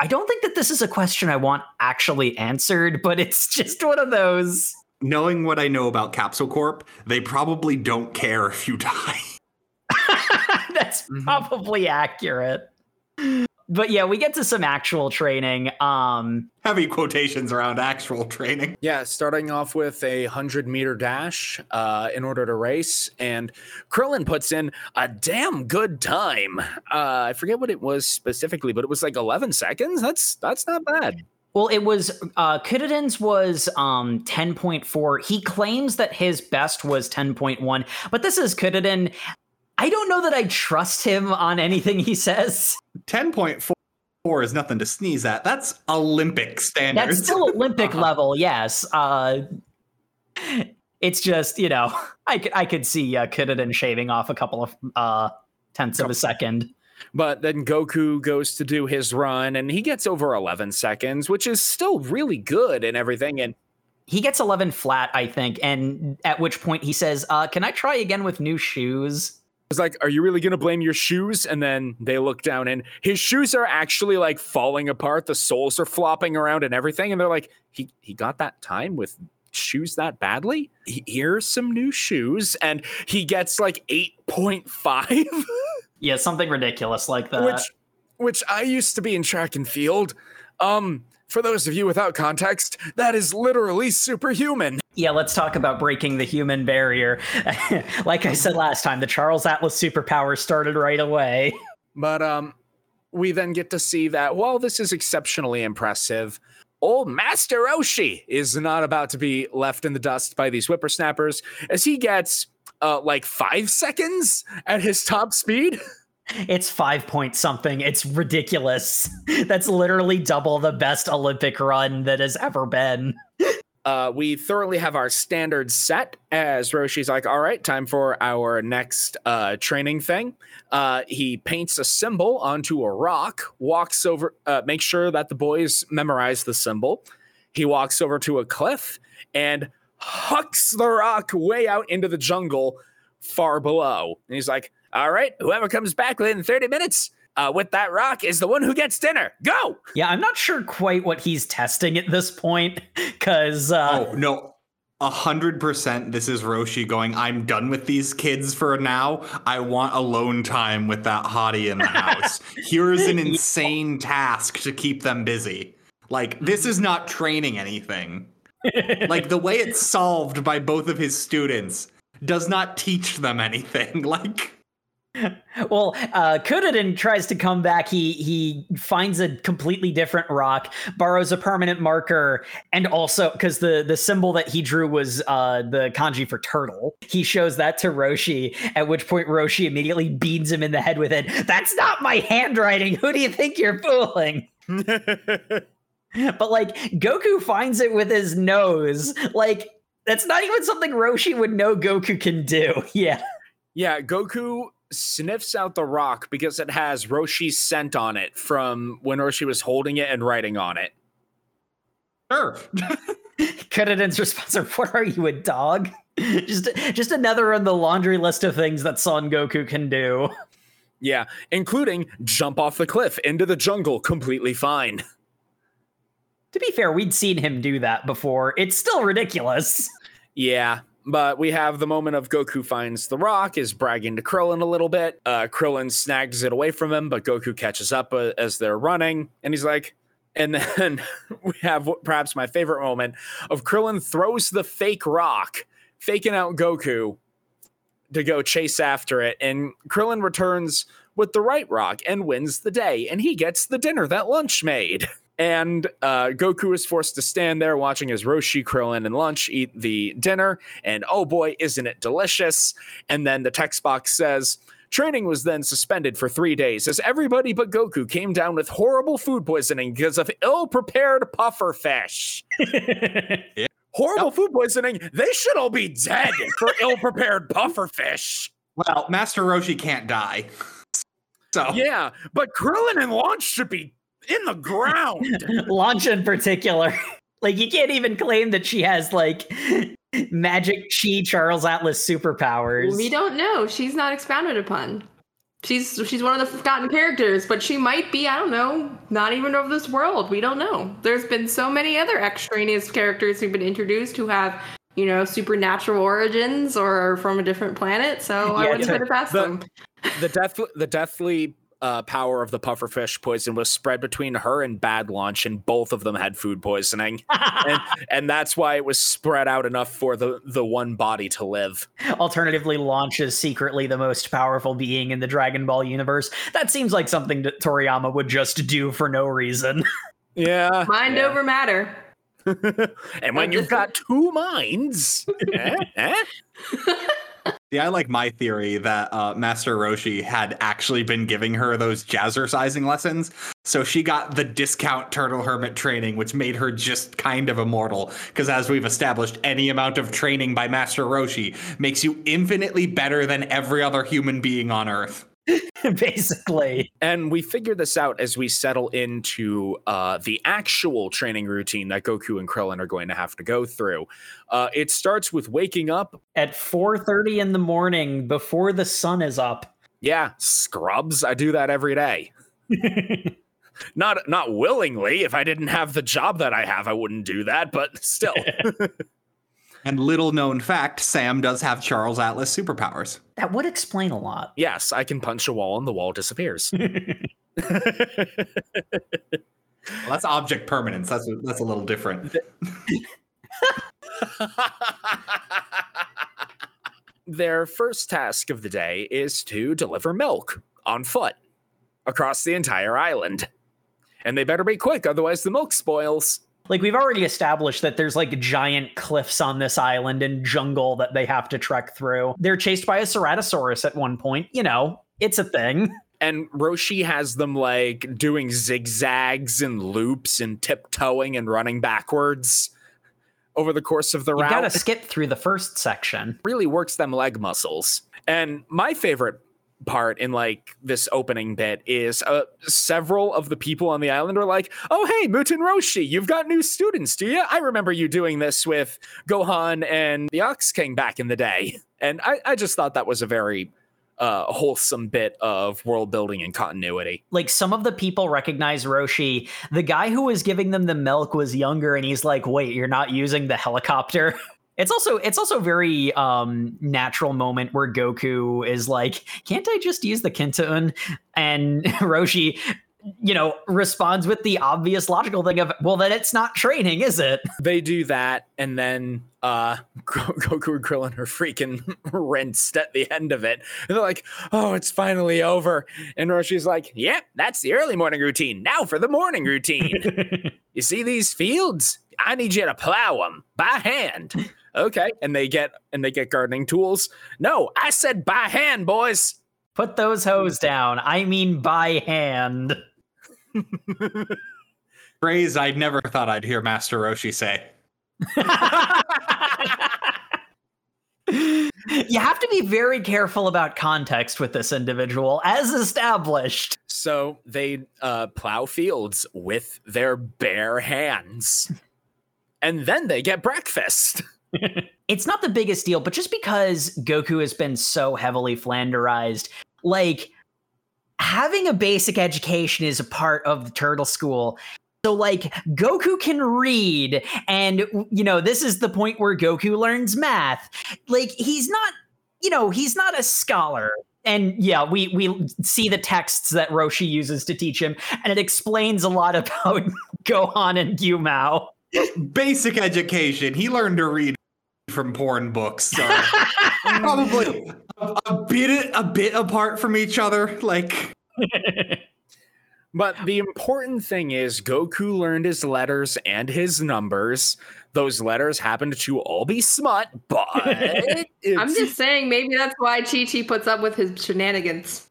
[SPEAKER 2] I don't think that this is a question I want actually answered, but it's (laughs) just one of those.
[SPEAKER 5] Knowing what I know about Capsule Corp, they probably don't care if you (laughs) die. (laughs)
[SPEAKER 2] That's
[SPEAKER 1] Mhm.
[SPEAKER 2] probably accurate. But yeah, we get to some actual training. Um,
[SPEAKER 5] Heavy quotations around actual training.
[SPEAKER 1] Yeah, starting off with a 100 meter dash uh, in order to race. And Krillin puts in a damn good time. Uh, I forget what it was specifically, but it was like 11 seconds. That's that's not bad.
[SPEAKER 2] Well, it was uh Kuririn's was um 10.4. He claims that his best was 10.1, but this is Kuririn. I don't know that I trust him on anything he says.
[SPEAKER 5] 10.4 is nothing to sneeze at. That's Olympic standards.
[SPEAKER 2] That's still Olympic (laughs) level, yes. Uh it's just, you know, (laughs) I could I could see uh, Kuririn shaving off a couple of uh tenths of a second.
[SPEAKER 1] But then Goku goes to do his run and he gets over 11 seconds, which is still really good and everything. And
[SPEAKER 2] He gets 11 flat, I think, and at which point he says, uh, "Can I try again with new shoes?"
[SPEAKER 1] was like, Are you really going to blame your shoes? And then they look down and his shoes are actually like falling apart. The soles are flopping around and everything. And they're like, He, he got that time with shoes that badly? Here's some new shoes. And he gets like 8.5, (laughs)
[SPEAKER 2] Yeah, something ridiculous like that.
[SPEAKER 1] which, which I used to be in track and field. Um, For those of you without context, that is literally superhuman.
[SPEAKER 2] Yeah, let's talk about breaking the human barrier. (laughs) like I said last time, the Charles Atlas superpower started right away.
[SPEAKER 1] But um we then get to see that while this is exceptionally impressive, old Master Roshi is not about to be left in the dust by these whippersnappers as he gets uh, like five seconds at his top speed. (laughs)
[SPEAKER 2] It's five point something. It's ridiculous. (laughs) That's literally double the best Olympic run that has ever been. (laughs)
[SPEAKER 1] Uh, we thoroughly have our standards set as Roshi's like, all right, time for our next uh, training thing. Uh, he paints a symbol onto a rock, walks over, uh, makes sure that the boys memorize the symbol. He walks over to a cliff and hucks the rock way out into the jungle far below. And he's like, all right, whoever comes back within 30 minutes uh, with that rock is the one who gets dinner. Go!
[SPEAKER 2] Yeah, I'm not sure quite what he's testing at this point because. Uh,
[SPEAKER 5] oh, no. A hundred percent. This is Roshi going. I'm done with these kids for now. I want alone time with that hottie in the house. (laughs) Here's an insane task to keep them busy. Like this is not training anything. Like the way it's solved by both of his students does not teach them anything. (laughs) Like
[SPEAKER 2] well, uh, Kuririn tries to come back. He he finds a completely different rock, borrows a permanent marker, and also because the the symbol that he drew was uh, the kanji for turtle. He shows that to Roshi, at which point Roshi immediately beats him in the head with it. That's not my handwriting. Who do you think you're fooling? (laughs) but like Goku finds it with his nose. Like that's not even something Roshi would know Goku can do. (laughs) Yeah.
[SPEAKER 1] Yeah, Goku sniffs out the rock because it has Roshi's scent on it from when Roshi was holding it and writing on it.
[SPEAKER 5] Sure. (laughs)
[SPEAKER 2] Kuririn's response what are you, a dog? (laughs) just just another on the laundry list of things that Son Goku can do.
[SPEAKER 1] Yeah, including jump off the cliff into the jungle completely fine.
[SPEAKER 2] To be fair, we'd seen him do that before. It's still ridiculous.
[SPEAKER 1] Yeah, but we have the moment of Goku finds the rock, is bragging to Krillin a little bit. Uh, Krillin snags it away from him, but Goku catches up uh, as they're running, and he's like, and (laughs) then we have perhaps my favorite moment of Krillin throws the fake rock, faking out Goku to go chase after it, and Krillin returns with the right rock and wins the day, and he gets the dinner that Lunch made. (laughs) And uh, Goku is forced to stand there watching as Roshi, Krillin, and Lunch eat the dinner. And oh boy, isn't it delicious! And then the text box says, Training was then suspended for three days as everybody but Goku came down with horrible food poisoning because of ill prepared puffer fish. (laughs) yeah. Horrible yep. food poisoning. They should all be dead for (laughs) ill prepared puffer fish.
[SPEAKER 5] Well, Master Roshi can't die. So
[SPEAKER 1] yeah, but Krillin and Launch should be in the ground. (laughs)
[SPEAKER 2] Launch in particular. (laughs) Like you can't even claim that she has like magic chi Charles Atlas superpowers.
[SPEAKER 4] We don't know. She's not expounded upon. She's she's one of the forgotten characters, but she might be, I don't know, not even of this world. We don't know. There's been so many other extraneous characters who've been introduced who have, you know, supernatural origins or from a different planet, so yeah, I wouldn't put it past the, them.
[SPEAKER 1] The death the deathly uh, power of the pufferfish poison was spread between her and Bad Launch, and both of them had food poisoning, (laughs) and, and that's why it was spread out enough for the the one body to live.
[SPEAKER 2] Alternatively, Launch is secretly the most powerful being in the Dragon Ball universe. That seems like something that Toriyama would just do for no reason. (laughs)
[SPEAKER 1] Yeah,
[SPEAKER 4] mind
[SPEAKER 1] yeah.
[SPEAKER 4] over matter. (laughs)
[SPEAKER 1] and when you've got two minds, eh, eh?
[SPEAKER 5] Yeah, I like my theory that uh, Master Roshi had actually been giving her those jazzercising lessons. So she got the discount Turtle Hermit training, which made her just kind of immortal. Because as we've established, any amount of training by Master Roshi makes you infinitely better than every other human being on Earth. (laughs)
[SPEAKER 2] basically.
[SPEAKER 1] And we figure this out as we settle into uh, the actual training routine that Goku and Krillin are going to have to go through. Uh, it starts with waking up
[SPEAKER 2] at 4:30 in the morning before the sun is up.
[SPEAKER 1] Yeah, scrubs. I do that every day. (laughs) not not willingly. If I didn't have the job that I have, I wouldn't do that. But still. (laughs)
[SPEAKER 5] And little known fact, Sam does have Charles Atlas superpowers.
[SPEAKER 2] That would explain a lot.
[SPEAKER 1] Yes, I can punch a wall and the wall disappears. (laughs) (laughs)
[SPEAKER 5] Well, that's object permanence. That's a, that's a little different. (laughs)
[SPEAKER 1] Their first task of the day is to deliver milk on foot across the entire island. And they better be quick, otherwise, the milk spoils.
[SPEAKER 2] Like we've already established that there's like giant cliffs on this island and jungle that they have to trek through. They're chased by a ceratosaurus at one point. You know, it's a thing.
[SPEAKER 1] And Roshi has them like doing zigzags and loops and tiptoeing and running backwards over the course of the
[SPEAKER 2] You
[SPEAKER 1] route.
[SPEAKER 2] gotta skip through the first section.
[SPEAKER 1] really works them leg muscles. And my favorite part in like this opening bit is uh, several of the people on the island are like, "Oh hey, Muten Roshi, you've got new students, do you? I remember you doing this with Gohan and the Ox King back in the day." And I, I just thought that was a very uh, wholesome bit of world building and continuity.
[SPEAKER 2] Like some of the people recognize Roshi. The guy who was giving them the milk was younger, and he's like, "Wait, you're not using the helicopter." (laughs) It's also it's also a very um natural moment where Goku is like, "Can't I just use the Kintoon?" And (laughs) Roshi, you know, responds with the obvious logical thing of, "Well, then it's not training, is it?" (laughs)
[SPEAKER 1] They do that, and then uh, (laughs) Goku and Krillin are freaking rinsed at the end of it. And they're like, "Oh, it's finally over." And Roshi's like, "Yep, that's the early morning routine. Now for the morning routine. you see these fields? I need you to plow them by hand." Okay, and they get and they get gardening tools. No, I said by hand, boys.
[SPEAKER 2] Put those hoes down. I mean, by hand. (laughs)
[SPEAKER 5] Phrase I never thought I'd hear Master Roshi say. (laughs)
[SPEAKER 2] you have to be very careful about context with this individual, as established.
[SPEAKER 1] So they uh, plow fields with their bare hands, and then they get breakfast. (laughs) (laughs)
[SPEAKER 2] It's not the biggest deal, but just because Goku has been so heavily flanderized, like having a basic education is a part of the turtle school. So, like, Goku can read, and, you know, this is the point where Goku learns math. Like, he's not, you know, he's not a scholar. And yeah, we we see the texts that Roshi uses to teach him, and it explains a lot (laughs) about Gohan and Gyumao.
[SPEAKER 5] Basic education. He learned to read from porn books. So (laughs) probably a, a bit a bit apart from each other. Like
[SPEAKER 1] But the important thing is, Goku learned his letters and his numbers. Those letters happened to all be smut, but (laughs)
[SPEAKER 4] I'm just saying, maybe that's why Chi Chi puts up with his shenanigans.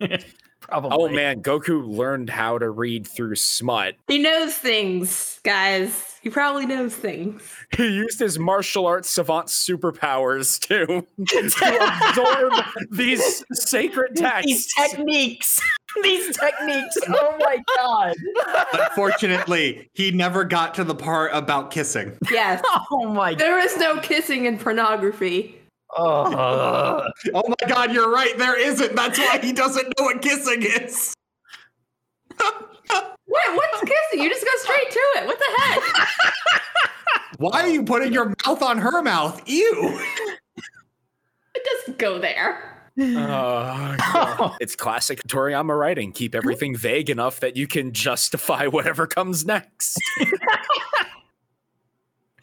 [SPEAKER 4] (laughs)
[SPEAKER 2] Oh, probably.
[SPEAKER 1] Oh man, Goku learned how to read through smut.
[SPEAKER 4] He knows things, guys. He probably knows things. (laughs)
[SPEAKER 1] He used his martial arts savant superpowers to, (laughs) to absorb these sacred texts.
[SPEAKER 2] These techniques. (laughs) These techniques. Oh my god.
[SPEAKER 5] unfortunately, he never got to the part about kissing.
[SPEAKER 4] Yes.
[SPEAKER 2] Oh my god.
[SPEAKER 4] there is no kissing in pornography.
[SPEAKER 2] Oh. (laughs)
[SPEAKER 5] Oh my god, you're right, there isn't. That's why he doesn't know what kissing is. (laughs)
[SPEAKER 4] What? What's kissing? You just go straight to it. What the heck? (laughs)
[SPEAKER 5] Why are you putting your mouth on her mouth? Ew.
[SPEAKER 4] It doesn't go there.
[SPEAKER 1] Oh, it's classic Toriyama writing. Keep everything vague enough that you can justify whatever comes next.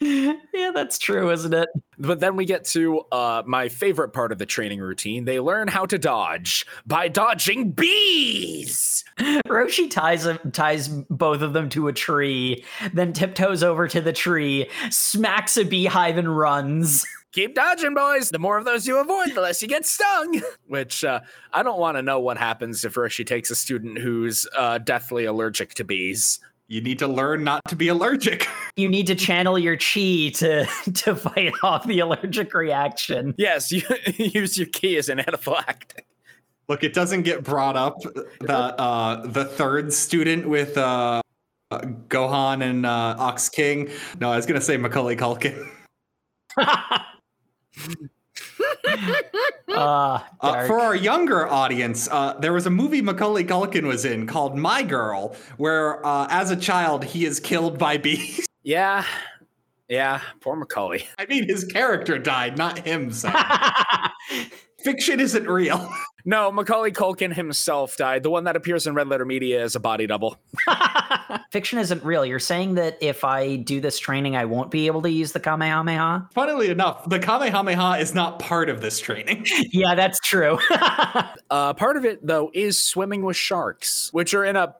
[SPEAKER 1] (laughs)
[SPEAKER 2] yeah, that's true, isn't it?
[SPEAKER 1] But then we get to uh, my favorite part of the training routine. They learn how to dodge by dodging bees. (laughs)
[SPEAKER 2] Roshi ties ties both of them to a tree, then tiptoes over to the tree, smacks a beehive and runs. (laughs)
[SPEAKER 1] Keep dodging, boys. The more of those you avoid, the less you get stung. Which uh, I don't want to know what happens if Roshi takes a student who's uh, deathly allergic to bees.
[SPEAKER 5] You need to learn not to be allergic. (laughs)
[SPEAKER 2] You need to channel your chi to (laughs) to fight off the allergic reaction.
[SPEAKER 1] Yes, you (laughs) use your key as an anaphylactic.
[SPEAKER 5] Look, it doesn't get brought up that uh, the third student with uh, uh, Gohan and uh, Ox King. No, I was gonna say Macaulay Culkin. (laughs)
[SPEAKER 2] Uh,
[SPEAKER 5] Uh, for our younger audience, uh, there was a movie Macaulay Culkin was in called My Girl, where uh, as a child he is killed by (laughs) bees.
[SPEAKER 1] Yeah, yeah, poor Macaulay.
[SPEAKER 5] I mean, his character died, not him. So. (laughs) Fiction isn't real. (laughs)
[SPEAKER 1] No, Macaulay Culkin himself died. The one that appears in Red Letter Media is a body double. (laughs)
[SPEAKER 2] Fiction isn't real. You're saying that if I do this training, I won't be able to use the Kamehameha?
[SPEAKER 5] Funnily enough, the Kamehameha is not part of this training. (laughs)
[SPEAKER 2] yeah, that's true.
[SPEAKER 1] uh, part of it, though, is swimming with sharks, which are in a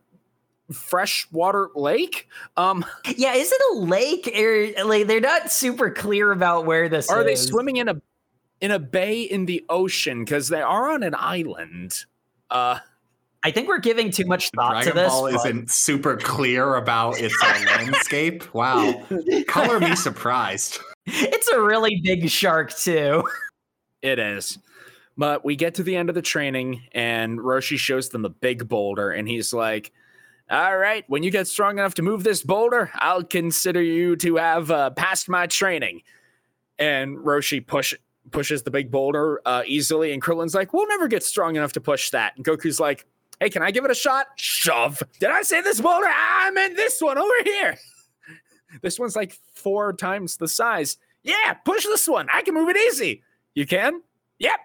[SPEAKER 1] freshwater lake. Um,
[SPEAKER 2] yeah, is it a lake? Or, like they're not super clear about where this
[SPEAKER 1] are
[SPEAKER 2] is.
[SPEAKER 1] they swimming in a in a bay in the ocean because they are on an island. Uh,
[SPEAKER 2] I think we're giving too much thought
[SPEAKER 5] Dragon
[SPEAKER 2] to this.
[SPEAKER 5] Ball
[SPEAKER 2] but-
[SPEAKER 5] isn't super clear about its landscape. Wow, (laughs) color me surprised.
[SPEAKER 2] It's a really big shark too.
[SPEAKER 1] It is. But we get to the end of the training, and Roshi shows them a big boulder, and he's like, All right, when you get strong enough to move this boulder, I'll consider you to have uh, passed my training. And Roshi push, pushes the big boulder uh, easily, and Krillin's like, We'll never get strong enough to push that. And Goku's like, Hey, can I give it a shot? Shove. Did I say this boulder? I meant this one over here. (laughs) This one's like four times the size. Yeah, push this one. I can move it easy. You can? Yep.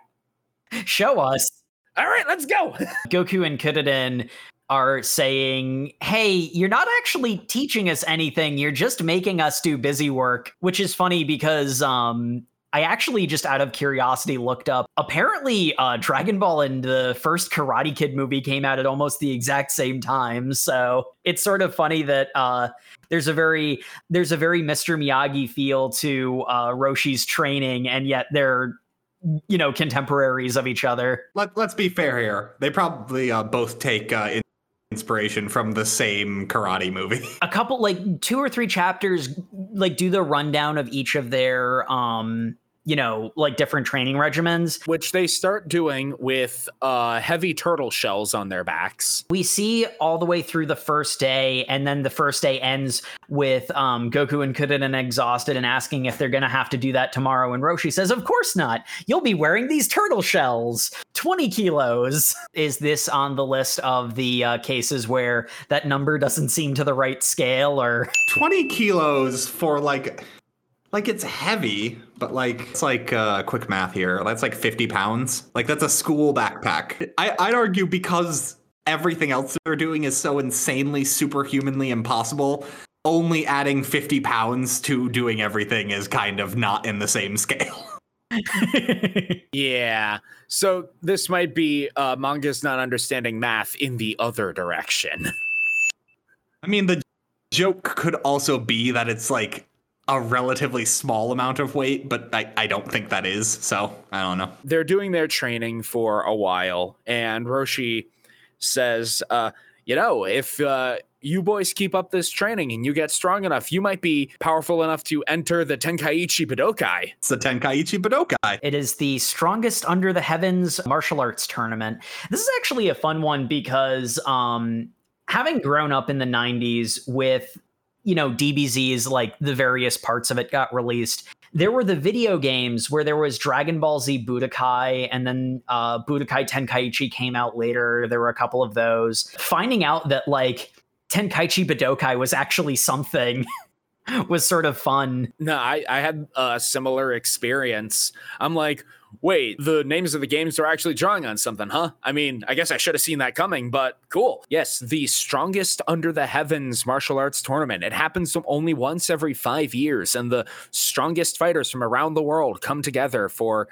[SPEAKER 2] Show us.
[SPEAKER 1] All right, let's go. (laughs)
[SPEAKER 2] Goku and Kuririn are saying, "Hey, you're not actually teaching us anything. You're just making us do busy work," which is funny because um I actually just out of curiosity looked up. Apparently, uh, Dragon Ball and the first Karate Kid movie came out at almost the exact same time. So it's sort of funny that uh, there's a very there's a very Mr. Miyagi feel to uh, Roshi's training, and yet they're you know contemporaries of each other.
[SPEAKER 5] Let, let's be fair here. They probably uh, both take uh, in- inspiration from the same karate movie. (laughs)
[SPEAKER 2] a couple like two or three chapters like do the rundown of each of their um you know like different training regimens.
[SPEAKER 1] Which they start doing with uh, heavy turtle shells on their backs.
[SPEAKER 2] we see all the way through the first day and then the first day ends with um goku and Kuririn exhausted and asking if they're gonna have to do that tomorrow and roshi says of course not. You'll be wearing these turtle shells. 20 kilos. Is this on the list of the uh, cases where that number doesn't seem to the right scale or?
[SPEAKER 5] 20 kilos for like like it's heavy but like it's like uh quick math here that's like 50 pounds like that's a school backpack I, i'd argue because everything else they're doing is so insanely superhumanly impossible only adding 50 pounds to doing everything is kind of not in the same scale (laughs)
[SPEAKER 1] Yeah. So this might be uh, manga's not understanding math in the other direction. (laughs)
[SPEAKER 5] i mean the joke could also be that it's like a relatively small amount of weight but i, I don't think that is so i don't know
[SPEAKER 1] They're doing their training for a while, and Roshi says, uh, you know, if uh, you boys keep up this training and you get strong enough, you might be powerful enough to enter the Tenkaichi Budokai.
[SPEAKER 5] it's the tenkaichi budokai
[SPEAKER 2] It is the strongest under the heavens martial arts tournament. This is actually a fun one because um having grown up in the 90s with you know DBZ's like the various parts of it got released. There were the video games where there was Dragon Ball Z Budokai and then uh Budokai Tenkaichi came out later. There were a couple of those. Finding out that like Tenkaichi Budokai was actually something (laughs) was sort of fun.
[SPEAKER 1] No, I, I had a similar experience. I'm like, wait, the names of the games are actually drawing on something, huh? I mean, I guess I should have seen that coming, but cool. Yes, the strongest under the heavens martial arts tournament. It happens only once every five years, and the strongest fighters from around the world come together for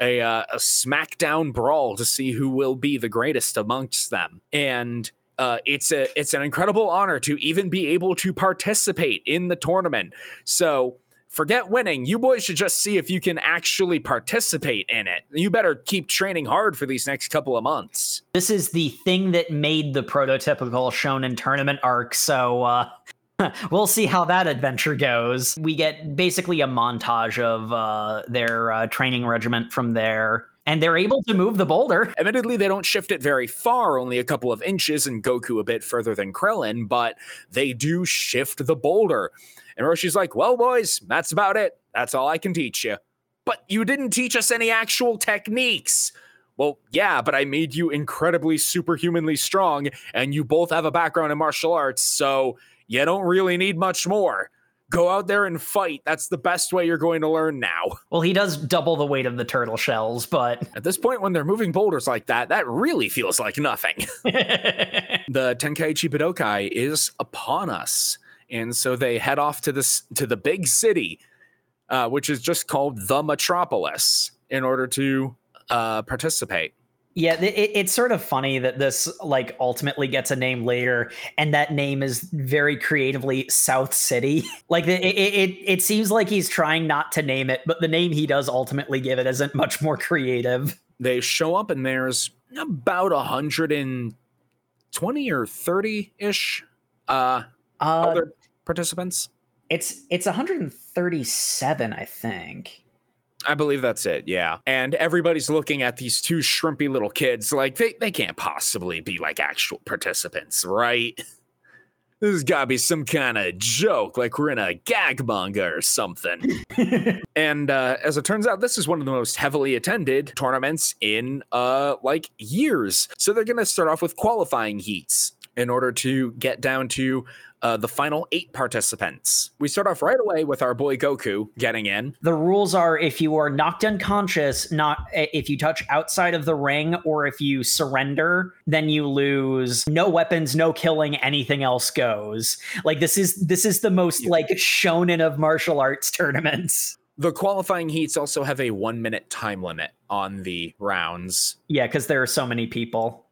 [SPEAKER 1] a, uh, a smackdown brawl to see who will be the greatest amongst them. And uh, it's a it's an incredible honor to even be able to participate in the tournament. So forget winning. You boys should just see if you can actually participate in it. You better keep training hard for these next couple of months.
[SPEAKER 2] this is the thing that made the prototypical shonen tournament arc so uh (laughs) we'll see how that adventure goes we get basically a montage of uh their uh, training regiment from there and they're able to move the boulder
[SPEAKER 1] Admittedly, they don't shift it very far, only a couple of inches, and Goku a bit further than Krillin, but they do shift the boulder. And Roshi's like, Well, boys, that's about it. That's all I can teach you. But you didn't teach us any actual techniques. Well, yeah, but I made you incredibly superhumanly strong, and you both have a background in martial arts, so you don't really need much more. Go out there and fight. That's the best way you're going to learn now.
[SPEAKER 2] Well, he does double the weight of the turtle shells, but
[SPEAKER 1] At this point, when they're moving boulders like that, that really feels like nothing. (laughs) the Tenkaichi Budokai is upon us, and so they head off to this to the big city, uh, which is just called the Metropolis, in order to uh, participate.
[SPEAKER 2] Yeah, it, it's sort of funny that this like ultimately gets a name later, and that name is very creatively South City. (laughs) like it, it, it, seems like he's trying not to name it, but the name he does ultimately give it isn't much more creative.
[SPEAKER 1] They show up, and there's about a hundred and twenty or thirty ish uh,
[SPEAKER 2] Uh,
[SPEAKER 1] other participants.
[SPEAKER 2] it's it's 137, I think.
[SPEAKER 1] I believe that's it, yeah. And everybody's looking at these two shrimpy little kids like they, they can't possibly be like actual participants, right? (laughs) This has got to be some kind of joke, like we're in a gag manga or something. (laughs) and uh, as it turns out, this is one of the most heavily attended tournaments in uh, like years. So they're going to start off with qualifying heats in order to get down to uh, the final eight participants. We start off right away with our boy Goku getting in.
[SPEAKER 2] The rules are if you are knocked unconscious, not if you touch outside of the ring or if you surrender, then you lose. No weapons, no killing, anything else goes. Like this is this is the most
[SPEAKER 1] Yeah.
[SPEAKER 2] like shonen of martial arts (laughs) tournaments.
[SPEAKER 1] The qualifying heats also have a one minute time limit on the rounds.
[SPEAKER 2] Yeah, because there are so many people.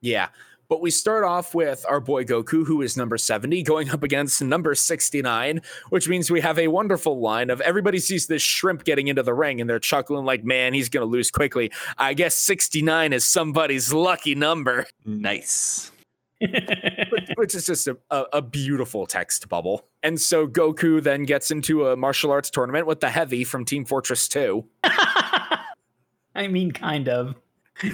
[SPEAKER 1] Yeah. But we start off with our boy Goku, who is number 70, going up against number 69, which means we have a wonderful line of everybody sees this shrimp getting into the ring and they're chuckling like, man, he's going to lose quickly. I guess 69 is somebody's lucky number,
[SPEAKER 5] Nice. (laughs)
[SPEAKER 1] which, which is just a, a, a beautiful text bubble. And so Goku then gets into a martial arts tournament with the heavy from Team Fortress 2. (laughs)
[SPEAKER 2] I mean, kind of.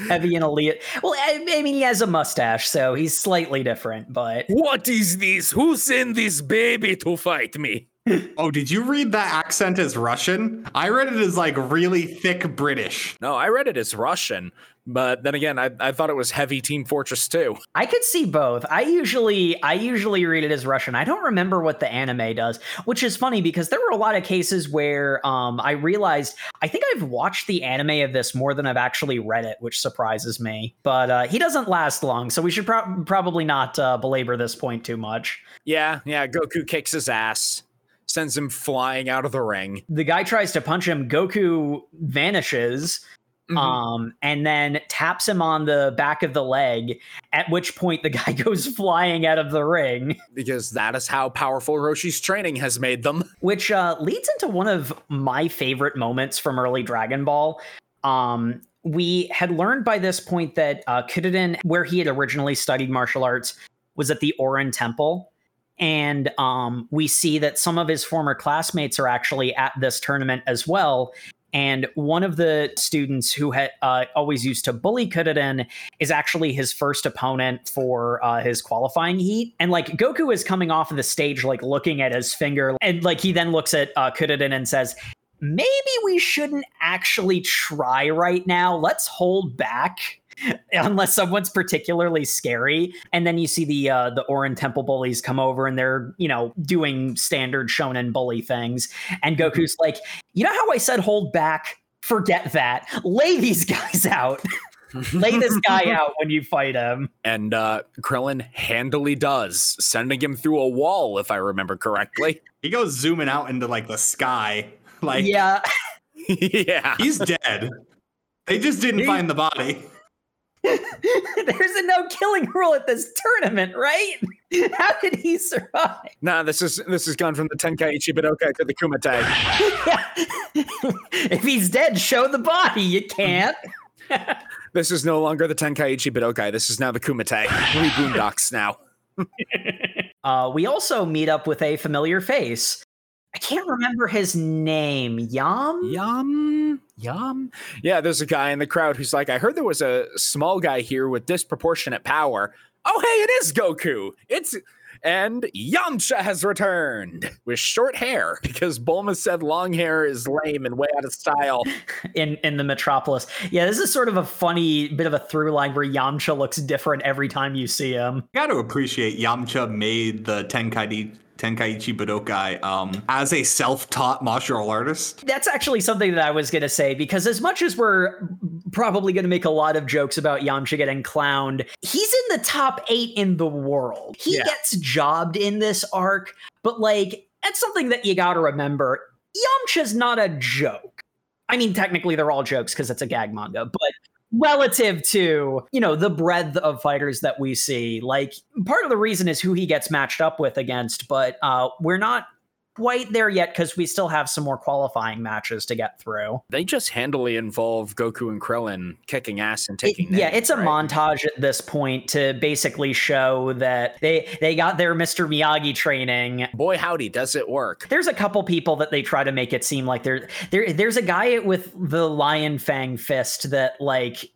[SPEAKER 2] Heavy and elite. Well, I, I mean, he has a mustache, so he's slightly different, but
[SPEAKER 1] What is this? Who sent this baby to fight me? (laughs)
[SPEAKER 5] Oh, did you read that accent as Russian? I read it as like really thick British.
[SPEAKER 1] No, I read it as Russian, but then again, I, I thought it was Heavy Team Fortress 2.
[SPEAKER 2] I could see both. I usually I usually read it as Russian. I don't remember what the anime does, which is funny because there were a lot of cases where um, I realized I think I've watched the anime of this more than I've actually read it, which surprises me. But uh, he doesn't last long, so we should prob probably not uh, belabor this point too much.
[SPEAKER 1] Yeah, yeah, Goku kicks his ass, sends him flying out of the ring.
[SPEAKER 2] The guy tries to punch him. Goku vanishes.
[SPEAKER 1] Mhm.
[SPEAKER 2] um, and then taps him on the back of the leg. At which point, the (laughs) guy goes flying out of the ring,
[SPEAKER 1] because that is how powerful Roshi's training has made them. (laughs)
[SPEAKER 2] which uh, leads into one of my favorite moments from early Dragon Ball. Um, we had learned by this point that uh, Kuririn, where he had originally studied martial arts, was at the Orin Temple. And um, we see that some of his former classmates are actually at this tournament as well. And one of the students who had uh, always used to bully Kuririn is actually his first opponent for uh, his qualifying heat. And like Goku is coming off of the stage, like looking at his finger, and like he then looks at uh, and says, "Maybe we shouldn't actually try right now. Let's hold back." Unless someone's particularly scary, and then you see the uh, the Orin Temple bullies come over and they're you know doing standard shonen bully things, and Goku's like, you know how I said hold back? Forget that. Lay these (laughs) guys out. Lay this guy (laughs) out when you fight him.
[SPEAKER 1] And uh, Krillin handily does, sending him through a wall, if I remember correctly. (laughs)
[SPEAKER 5] He goes zooming out into like the sky. Like
[SPEAKER 2] yeah.
[SPEAKER 1] yeah.
[SPEAKER 5] he's dead. They just didn't
[SPEAKER 1] He-
[SPEAKER 5] find the body. (laughs)
[SPEAKER 2] There's a no killing rule at this tournament, right? (laughs) How did he survive?
[SPEAKER 1] Nah, this is this has gone from the Tenkaichi Budokai to the Kumite. (laughs)
[SPEAKER 2] if he's dead, show the body. You can't.
[SPEAKER 1] This is no longer the Tenkaichi Budokai. This is now the Kumite. We boondocks now.
[SPEAKER 2] Uh, we also meet up with a familiar face. I can't remember his name. Yam?
[SPEAKER 1] Yum, yum. Yeah, there's a guy in the crowd who's like, I heard there was a small guy here with disproportionate power. Oh, hey, it is Goku. It's and Yamcha has returned with short hair because Bulma said long hair is lame and way out of style. (laughs)
[SPEAKER 2] in in the metropolis. Yeah, this is sort of a funny bit of a through line where Yamcha looks different every time you see him.
[SPEAKER 5] You Got to appreciate Yamcha made the Tenkaichi Tenkaichi Budokai um, as a self-taught martial artist.
[SPEAKER 2] That's actually something that I was going to say because as much as we're probably going to make a lot of jokes about Yamcha getting clowned, he's in the top eight in the world. He
[SPEAKER 1] Yeah.
[SPEAKER 2] gets jobbed in this arc, but like, that's something that you got to remember. Yamcha's not a joke. I mean, technically, they're all jokes because it's a gag manga, but relative to you know the breadth of fighters that we see. Like part of the reason is who he gets matched up with against but uh we're not quite there yet because we still have some more qualifying matches to get through
[SPEAKER 1] They just handily involve Goku and Krillin kicking ass and
[SPEAKER 2] It-
[SPEAKER 1] taking.
[SPEAKER 2] yeah it's a
[SPEAKER 1] right?
[SPEAKER 2] montage at this point to basically show that they they got their mr miyagi training
[SPEAKER 1] Boy, howdy, does it work?
[SPEAKER 2] there's a couple people that they try to make it seem like there there there's a guy with the lion fang fist that like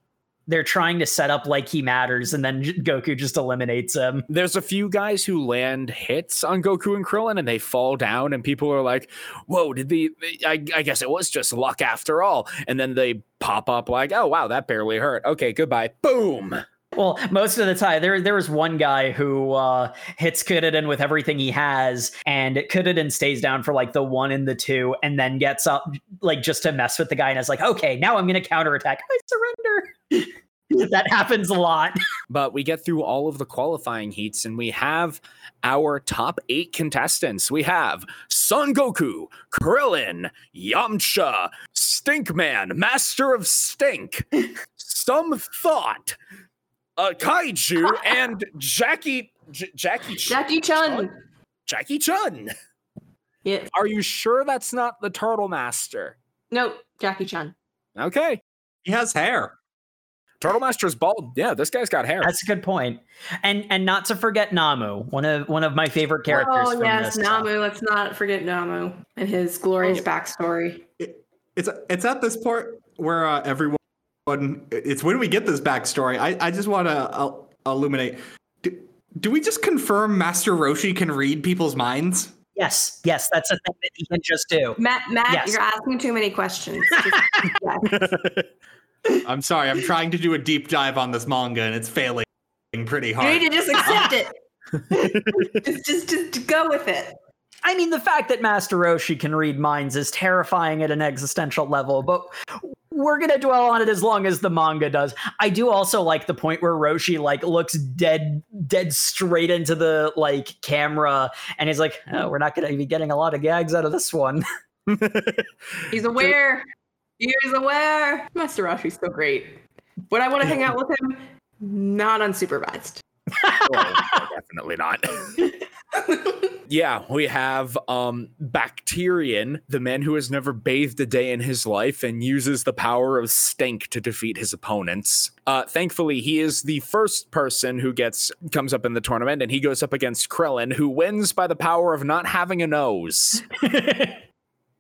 [SPEAKER 2] they're trying to set up like he matters and then (laughs) Goku just eliminates him.
[SPEAKER 1] There's a few guys who land hits on Goku and Krillin and they fall down, and people are like, Whoa, did the. I, I guess it was just luck after all. And then they pop up like, Oh, wow, that barely hurt. Okay, goodbye. Boom.
[SPEAKER 2] Well, most of the time there there was one guy who uh hits Kuririn with everything he has and Kuririn stays down for like the 1 and the 2 and then gets up like just to mess with the guy and is like, "Okay, now I'm going to counterattack. I surrender." (laughs) (laughs) that happens a lot. (laughs)
[SPEAKER 1] But we get through all of the qualifying heats and we have our top eight contestants. We have Son Goku, Krillin, Yamcha, Stinkman, Master of Stink, (laughs) Some Thought, uh, Kaiju, and Jackie. J- Jackie. Ch-
[SPEAKER 4] Jackie Chun.
[SPEAKER 1] Jackie Chun.
[SPEAKER 4] Yeah.
[SPEAKER 1] Are you sure that's not the Turtle Master?
[SPEAKER 4] No, Jackie Chun.
[SPEAKER 1] Okay.
[SPEAKER 5] He has hair.
[SPEAKER 1] Turtle Master's bald. Yeah, this guy's got hair.
[SPEAKER 2] That's a good point. And and not to forget Namu, one of one of my favorite characters
[SPEAKER 4] oh
[SPEAKER 2] from
[SPEAKER 4] yes,
[SPEAKER 2] this.
[SPEAKER 4] Namu. Let's not forget Namu and his glorious
[SPEAKER 5] Oh.
[SPEAKER 4] backstory.
[SPEAKER 5] It, it's it's at this point where uh, everyone. It's when we get this backstory. I, I just want to uh, illuminate. Do, do we just confirm Master Roshi can read people's minds?
[SPEAKER 2] Yes, yes, that's a thing that he can just do.
[SPEAKER 4] Matt, Matt,
[SPEAKER 2] Yes.
[SPEAKER 4] you're asking too many questions. (laughs) Just- yes. (laughs)
[SPEAKER 5] I'm sorry. I'm trying to do a deep dive on this manga and it's failing pretty hard.
[SPEAKER 4] You need to just accept it. (laughs) just, just, just go with it.
[SPEAKER 2] I mean, the fact that Master Roshi can read minds is terrifying at an existential level, but we're gonna dwell on it as long as the manga does. I do also like the point where Roshi like looks dead, dead straight into the like camera, and he's like, oh, "We're not gonna be getting a lot of gags out of this one." (laughs)
[SPEAKER 4] He's aware. He is aware. Master Roshi's so great. Would I want to hang out with him? Not unsupervised. (laughs)
[SPEAKER 1] Oh, definitely not. (laughs) yeah, we have um Bacterian, the man who has never bathed a day in his life and uses the power of stink to defeat his opponents. Uh thankfully, he is the first person who gets comes up in the tournament and he goes up against Krillin, who wins by the power of not having a nose. (laughs)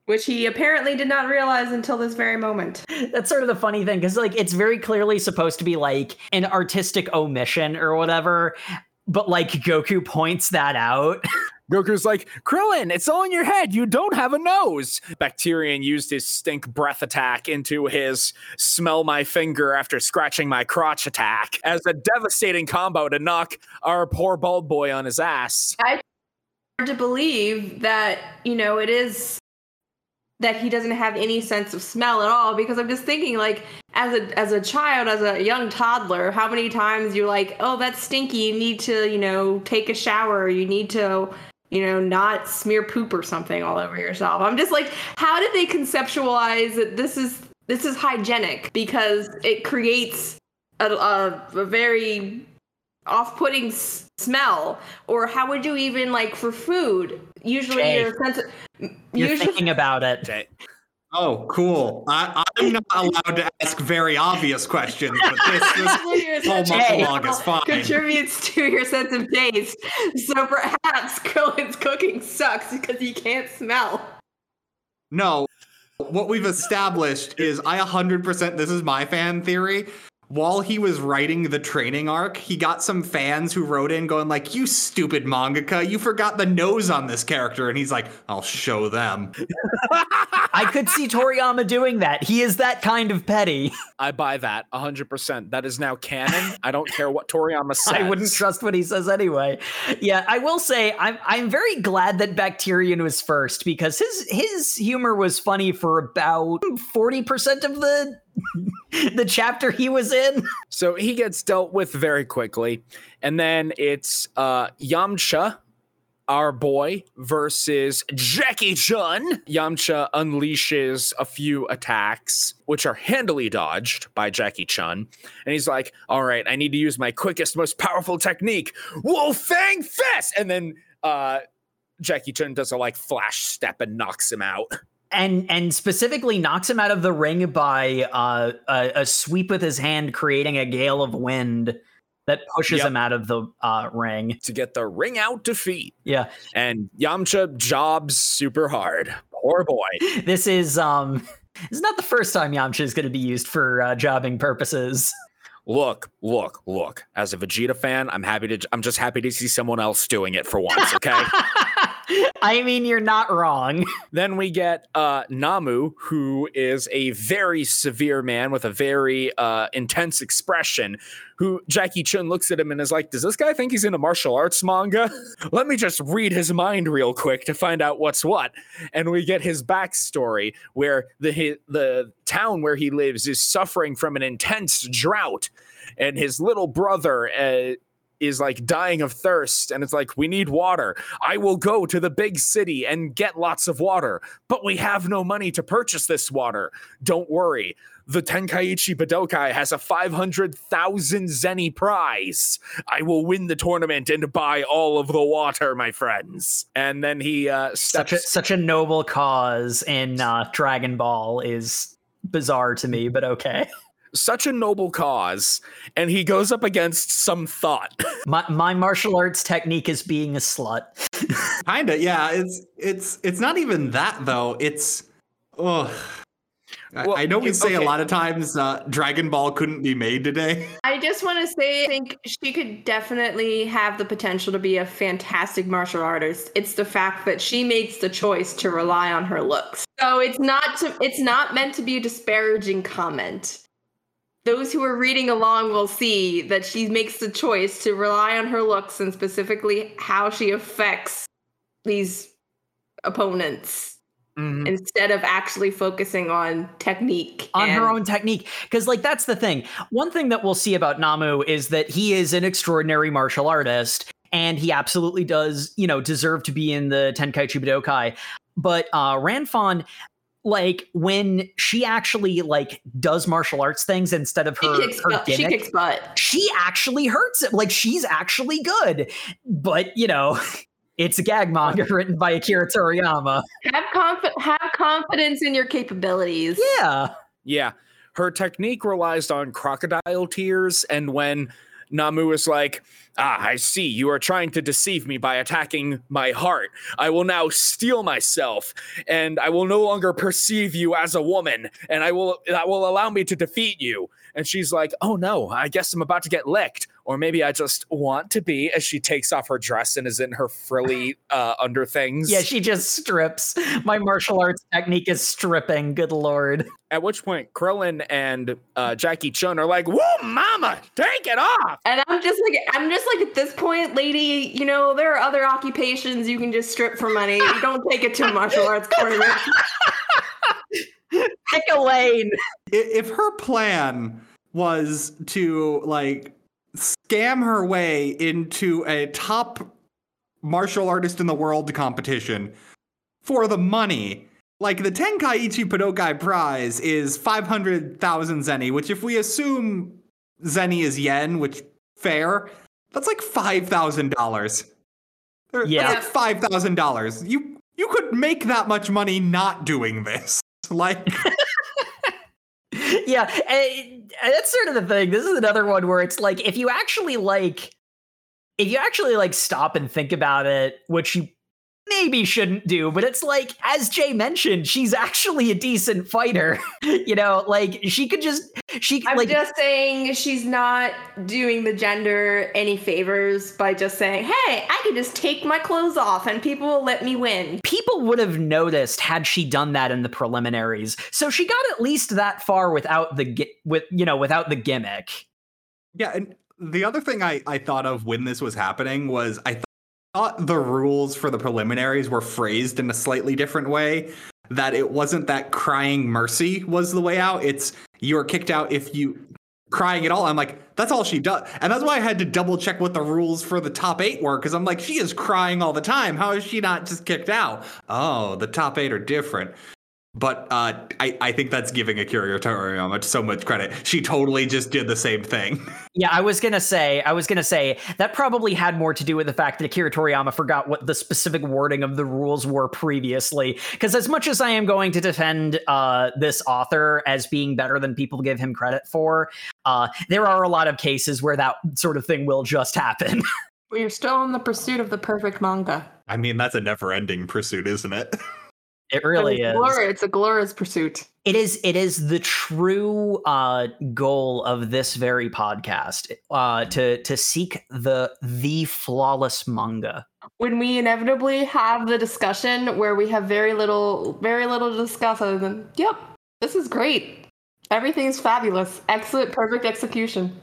[SPEAKER 4] Which he apparently did not realize until this very moment.
[SPEAKER 2] That's sort of the funny thing because like it's very clearly supposed to be like an artistic omission or whatever, but like Goku points that out. (laughs)
[SPEAKER 1] Goku's like, Krillin, it's all in your head. You don't have a nose. Bacterian used his stink breath attack into his smell my finger after scratching my crotch attack as a devastating combo to knock our poor bald boy on his ass.
[SPEAKER 4] I- hard to believe that you know it is that he doesn't have any sense of smell at all because i'm just thinking like as a as a child as a young toddler how many times you're like oh that's stinky you need to you know take a shower you need to you know not smear poop or something all over yourself. I'm just like how did they conceptualize that this is this is hygienic? Because it creates a, a, a very off-putting s- smell or how would you even like for food usually
[SPEAKER 2] Jay,
[SPEAKER 4] your sense of,
[SPEAKER 2] You're
[SPEAKER 4] usually
[SPEAKER 2] thinking about it.
[SPEAKER 1] Okay.
[SPEAKER 5] Oh, cool. I, I'm not allowed to ask very obvious questions, but this, (laughs) this whole monologue is fine.
[SPEAKER 4] contributes to your sense of taste so perhaps (laughs) Cohen's cooking sucks because he can't smell
[SPEAKER 5] No, what we've established is I 100%, this is my fan theory. While he was writing the training arc, he got some fans who wrote in going like, "You stupid mangaka, you forgot the nose on this character." And he's like, "I'll show them."
[SPEAKER 2] I could see Toriyama doing that. He is that kind of petty. (laughs)
[SPEAKER 1] I buy that 100%. That is now canon. I don't care what Toriyama says. (laughs)
[SPEAKER 2] I wouldn't trust what he says anyway. Yeah, I will say I'm I'm very glad that Bacterian was first because his his humor was funny for about 40% of the (laughs) the chapter he was in. (laughs)
[SPEAKER 1] So he gets dealt with very quickly. And then it's uh Yamcha, our boy, versus Jackie Chun. Yamcha unleashes a few attacks, which are handily dodged by Jackie Chun. And he's like, All right, I need to use my quickest, most powerful technique, Wolf Fang Fist. And then uh Jackie Chun does a like flash step and knocks him out. (laughs)
[SPEAKER 2] and and specifically knocks him out of the ring by uh, a, a sweep with his hand, creating a gale of wind that pushes
[SPEAKER 1] Yep.
[SPEAKER 2] him out of the uh, ring.
[SPEAKER 1] to get the ring out defeat.
[SPEAKER 2] Yeah,
[SPEAKER 1] And Yamcha jobs super hard. Poor boy. (laughs)
[SPEAKER 2] this is um, this is not the first time Yamcha is going to be used for uh, jobbing purposes.
[SPEAKER 1] Look, look, look. As a Vegeta fan, I'm happy to I'm just happy to see someone else doing it for once, okay? (laughs)
[SPEAKER 2] I mean, you're not wrong. (laughs)
[SPEAKER 1] then we get uh Namu, who is a very severe man with a very uh intense expression, who Jackie Chun looks at him and is like, Does this guy think he's in a martial arts manga? (laughs) Let me just read his mind real quick to find out what's what. And we get his backstory where the the town where he lives is suffering from an intense drought, and his little brother uh, is like dying of thirst and it's like we need water. I will go to the big city and get lots of water but we have no money to purchase this water. Don't worry. The tenkaichi budokai has a 500000 zeni prize. I will win the tournament and buy all of the water my friends. And then he uh steps
[SPEAKER 2] Such a such a noble cause in uh, Dragon Ball is bizarre to me, but okay. (laughs)
[SPEAKER 1] such a noble cause and he goes up against some thought (laughs)
[SPEAKER 2] My my martial arts technique is being a slut. (laughs)
[SPEAKER 5] Kinda, yeah. It's it's it's not even that though. It's ugh. I-
[SPEAKER 1] Well,
[SPEAKER 5] I know we
[SPEAKER 1] you-
[SPEAKER 5] say a lot of times uh, Dragon Ball couldn't be made today. (laughs)
[SPEAKER 4] I just want to say, I think she could definitely have the potential to be a fantastic martial artist. It's the fact that she makes the choice to rely on her looks. So it's not to, it's not meant to be a disparaging comment. Those who are reading along will see that she makes the choice to rely on her looks and specifically how she affects these opponents
[SPEAKER 1] Mhm.
[SPEAKER 4] instead of actually focusing on technique
[SPEAKER 2] on her own technique. Because like that's the thing. One thing that we'll see about namu is that he is an extraordinary martial artist and he absolutely does you know deserve to be in the tenkaichi budokai. But uh Ranfan like when she actually like does martial arts things instead of
[SPEAKER 4] She
[SPEAKER 2] her,
[SPEAKER 4] kicks,
[SPEAKER 2] her
[SPEAKER 4] butt. she kicks butt.
[SPEAKER 2] she actually hurts it. Like she's actually good. But you know, (laughs) it's a gag manga (laughs) written by Akira Toriyama.
[SPEAKER 4] Have confi- have confidence in your capabilities.
[SPEAKER 2] Yeah.
[SPEAKER 1] Yeah. Her technique relies on crocodile tears. And when Namu is like, Ah, I see. You are trying to deceive me by attacking my heart. I will now steal myself, and I will no longer perceive you as a woman, and I will that will allow me to defeat you. And she's like, Oh no, I guess I'm about to get licked. Or maybe I just want to be as she takes off her dress and is in her frilly (laughs) uh under things.
[SPEAKER 2] Yeah, she just strips. My martial arts technique is stripping. Good lord.
[SPEAKER 1] At which point Krillin and uh, Jackie Chun are like, Whoa, mama, take it off.
[SPEAKER 4] And I'm just like, I'm just like, at this point, lady, you know, there are other occupations you can just strip for money. You don't take it to a martial arts (laughs) tournament.
[SPEAKER 2] Pick a lane.
[SPEAKER 5] If her plan was to like scam her way into a top martial artist in the world competition for the money, like the Tenkaichi Budokai prize is 500,000 zeni, which if we assume zeni is yen, which fair, that's like $5,000.
[SPEAKER 2] Yeah.
[SPEAKER 5] That's like $5,000. You you could make that much money not doing this. (laughs) Like (laughs)
[SPEAKER 2] yeah, and that's sort of the thing. This is another one where it's like if you actually like if you actually like stop and think about it, which you maybe shouldn't do, but it's like, as Jay mentioned, she's actually a decent fighter. (laughs) you know, like she could just she
[SPEAKER 4] I'm
[SPEAKER 2] like
[SPEAKER 4] just saying she's not doing the gender any favors by just saying, "Hey, I can just take my clothes off and people will let me win."
[SPEAKER 2] people would have noticed had she done that in the preliminaries. So she got at least that far without the with you know without the gimmick.
[SPEAKER 5] Yeah, and the other thing I, I thought of when this was happening was I th- thought the rules for the preliminaries were phrased in a slightly different way. That it wasn't that crying mercy was the way out. It's you are kicked out if you crying at all. I'm like, that's all she does. And that's why I had to double check what the rules for the top eight were, because I'm like, she is crying all the time. How is she not just kicked out? Oh, the top eight are different. But uh, I, I think that's giving Akira Toriyama so much credit. She totally just did the same thing. (laughs)
[SPEAKER 2] Yeah, I was gonna say, I was gonna say that probably had more to do with the fact that Akira Toriyama forgot what the specific wording of the rules were previously. Because as much as I am going to defend uh, this author as being better than people give him credit for, uh, there are a lot of cases where that sort of thing will just happen. (laughs)
[SPEAKER 4] We're still in the pursuit of the perfect manga.
[SPEAKER 5] I mean, that's a never ending pursuit, isn't it? (laughs)
[SPEAKER 2] it really
[SPEAKER 4] it's
[SPEAKER 2] is.
[SPEAKER 4] Glorious. It's a glorious pursuit.
[SPEAKER 2] It is it is the true uh, goal of this very podcast uh, to to seek the the flawless manga.
[SPEAKER 4] When we inevitably have the discussion where we have very little, very little to discuss other than, "Yep, this is great. Everything's fabulous. Excellent, perfect execution."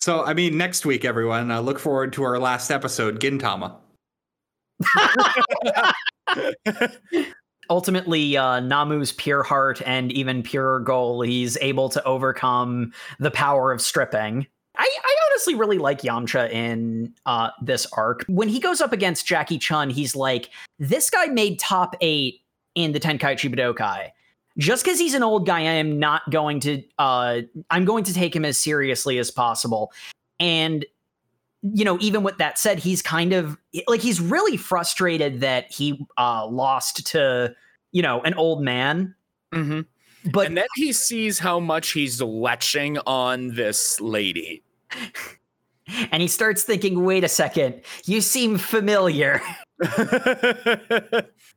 [SPEAKER 5] So, I mean, next week, everyone, uh, look forward to our last episode, Gintama. (laughs) (laughs) (laughs)
[SPEAKER 2] Ultimately, uh, Namu's pure heart and even purer goal, he's able to overcome the power of stripping. I, I honestly really like Yamcha in uh, this arc. When he goes up against Jackie Chun, he's like, this guy made top eight in the Tenkaichi Budokai. Just because he's an old guy, I am not going to. Uh, I'm going to take him as seriously as possible. And you know, even with that said, he's kind of like he's really frustrated that he uh, lost to you know an old man.
[SPEAKER 1] Mm-hmm.
[SPEAKER 2] But
[SPEAKER 1] and then he sees how much he's leching on this lady.
[SPEAKER 2] and he starts thinking, wait a second, you seem familiar. (laughs)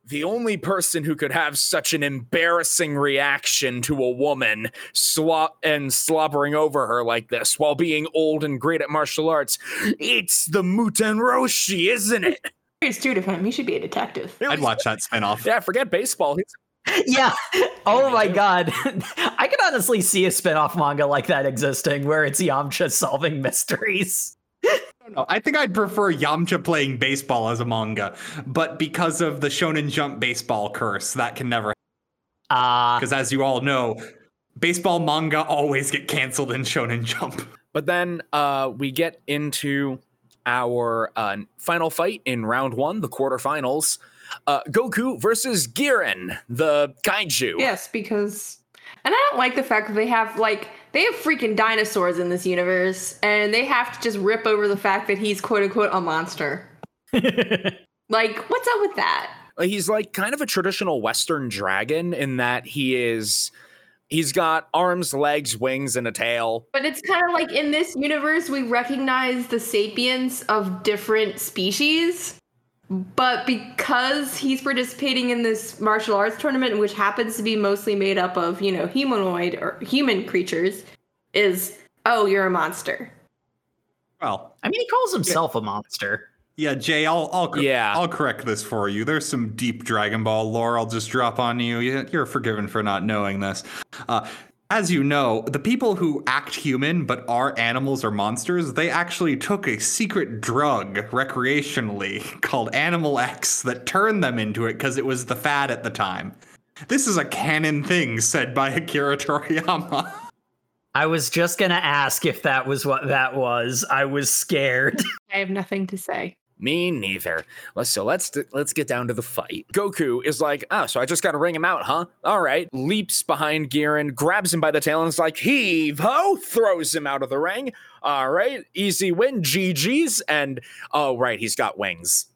[SPEAKER 1] the only person who could have such an embarrassing reaction to a woman slop and slobbering over her like this while being old and great at martial arts, it's the Muten Roshi, isn't it?
[SPEAKER 4] It's true to him. He should be a detective.
[SPEAKER 5] I'd watch that spinoff.
[SPEAKER 1] Yeah, forget baseball. He's
[SPEAKER 2] yeah. (laughs) Oh my god. (laughs) I could honestly see a spin-off manga like that existing where it's Yamcha solving mysteries.
[SPEAKER 5] No, I think I'd prefer Yamcha playing baseball as a manga, but because of the Shonen Jump baseball curse, that can never.
[SPEAKER 2] Uh,
[SPEAKER 5] Because as you all know, baseball manga always get canceled in Shonen Jump.
[SPEAKER 1] But then uh, we get into our uh, final fight in round one, the quarterfinals. Uh, Goku versus Giran, the kaiju.
[SPEAKER 4] Yes, because and I don't like the fact that they have like they have freaking dinosaurs in this universe and they have to just rip over the fact that he's quote unquote a monster. (laughs) like, what's up with that?
[SPEAKER 1] He's like kind of a traditional Western dragon in that he is. He's got arms, legs, wings, and a tail.
[SPEAKER 4] But it's kind of like in this universe, we recognize the sapiens of different species. But because he's participating in this martial arts tournament, which happens to be mostly made up of, you know, humanoid or human creatures, is, oh, you're a monster.
[SPEAKER 5] Well,
[SPEAKER 2] I mean, he calls himself a monster.
[SPEAKER 5] yeah, Jay, I'll I'll cor-
[SPEAKER 1] Yeah.
[SPEAKER 5] I'll correct this for you. There's some deep Dragon Ball lore I'll just drop on you. You- You're forgiven for not knowing this. Uh, as you know, the people who act human but are animals or monsters, they actually took a secret drug recreationally (laughs) called Animal X that turned them into it because it was the fad at the time. This is a canon thing said by Akira Toriyama. (laughs)
[SPEAKER 2] I was just gonna ask if that was what that was. I was scared. (laughs)
[SPEAKER 4] I have nothing to say.
[SPEAKER 1] Me neither. Let's so let's let's get down to the fight. Goku is like, oh, so I just got to ring him out, huh? All right. Leaps behind Giran, grabs him by the tail, and is like, heave ho, throws him out of the ring. All right, easy win, GG's, and oh right, he's got wings.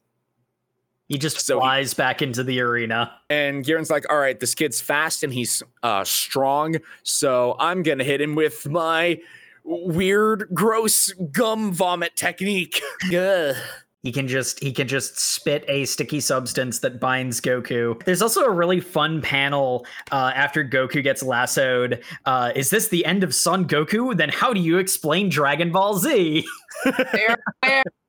[SPEAKER 2] He just
[SPEAKER 1] So he-
[SPEAKER 2] flies back into the arena.
[SPEAKER 1] And Giran's like, all right, this kid's fast and he's uh, strong, so I'm gonna hit him with my weird, gross gum vomit technique.
[SPEAKER 2] He can just he can just spit a sticky substance that binds Goku. There's also a really fun panel uh, after Goku gets lassoed. Uh, is this the end of Son Goku? Then how do you explain Dragon Ball Z? (laughs)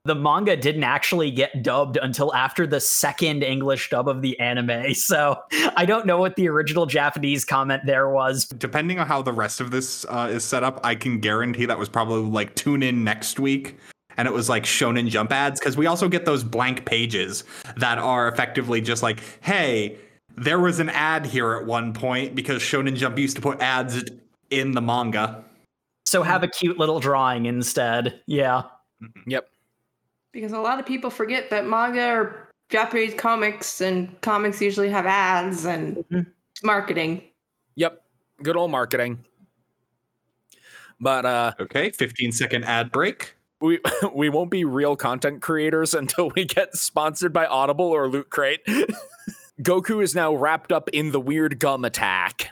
[SPEAKER 2] the manga didn't actually get dubbed until after the second English dub of the anime. (laughs) So I don't know what the original Japanese comment there was.
[SPEAKER 5] Depending on how the rest of this uh, is set up, I can guarantee that was probably like tune in next week and it was like Shonen Jump ads because we also get those blank pages that are effectively just like, hey, there was an ad here at one point because Shonen Jump used to put ads in the manga.
[SPEAKER 2] So have a cute little drawing instead. Yeah.
[SPEAKER 1] Yep.
[SPEAKER 4] Because a lot of people forget that manga or Japanese comics and comics usually have ads and mm-hmm. marketing.
[SPEAKER 1] Yep. Good old marketing. But uh
[SPEAKER 5] okay, 15 second ad break
[SPEAKER 1] we (laughs) we won't be real content creators (laughs) until we get sponsored by Audible or Loot Crate. (laughs) Goku is now wrapped up in the weird gum attack.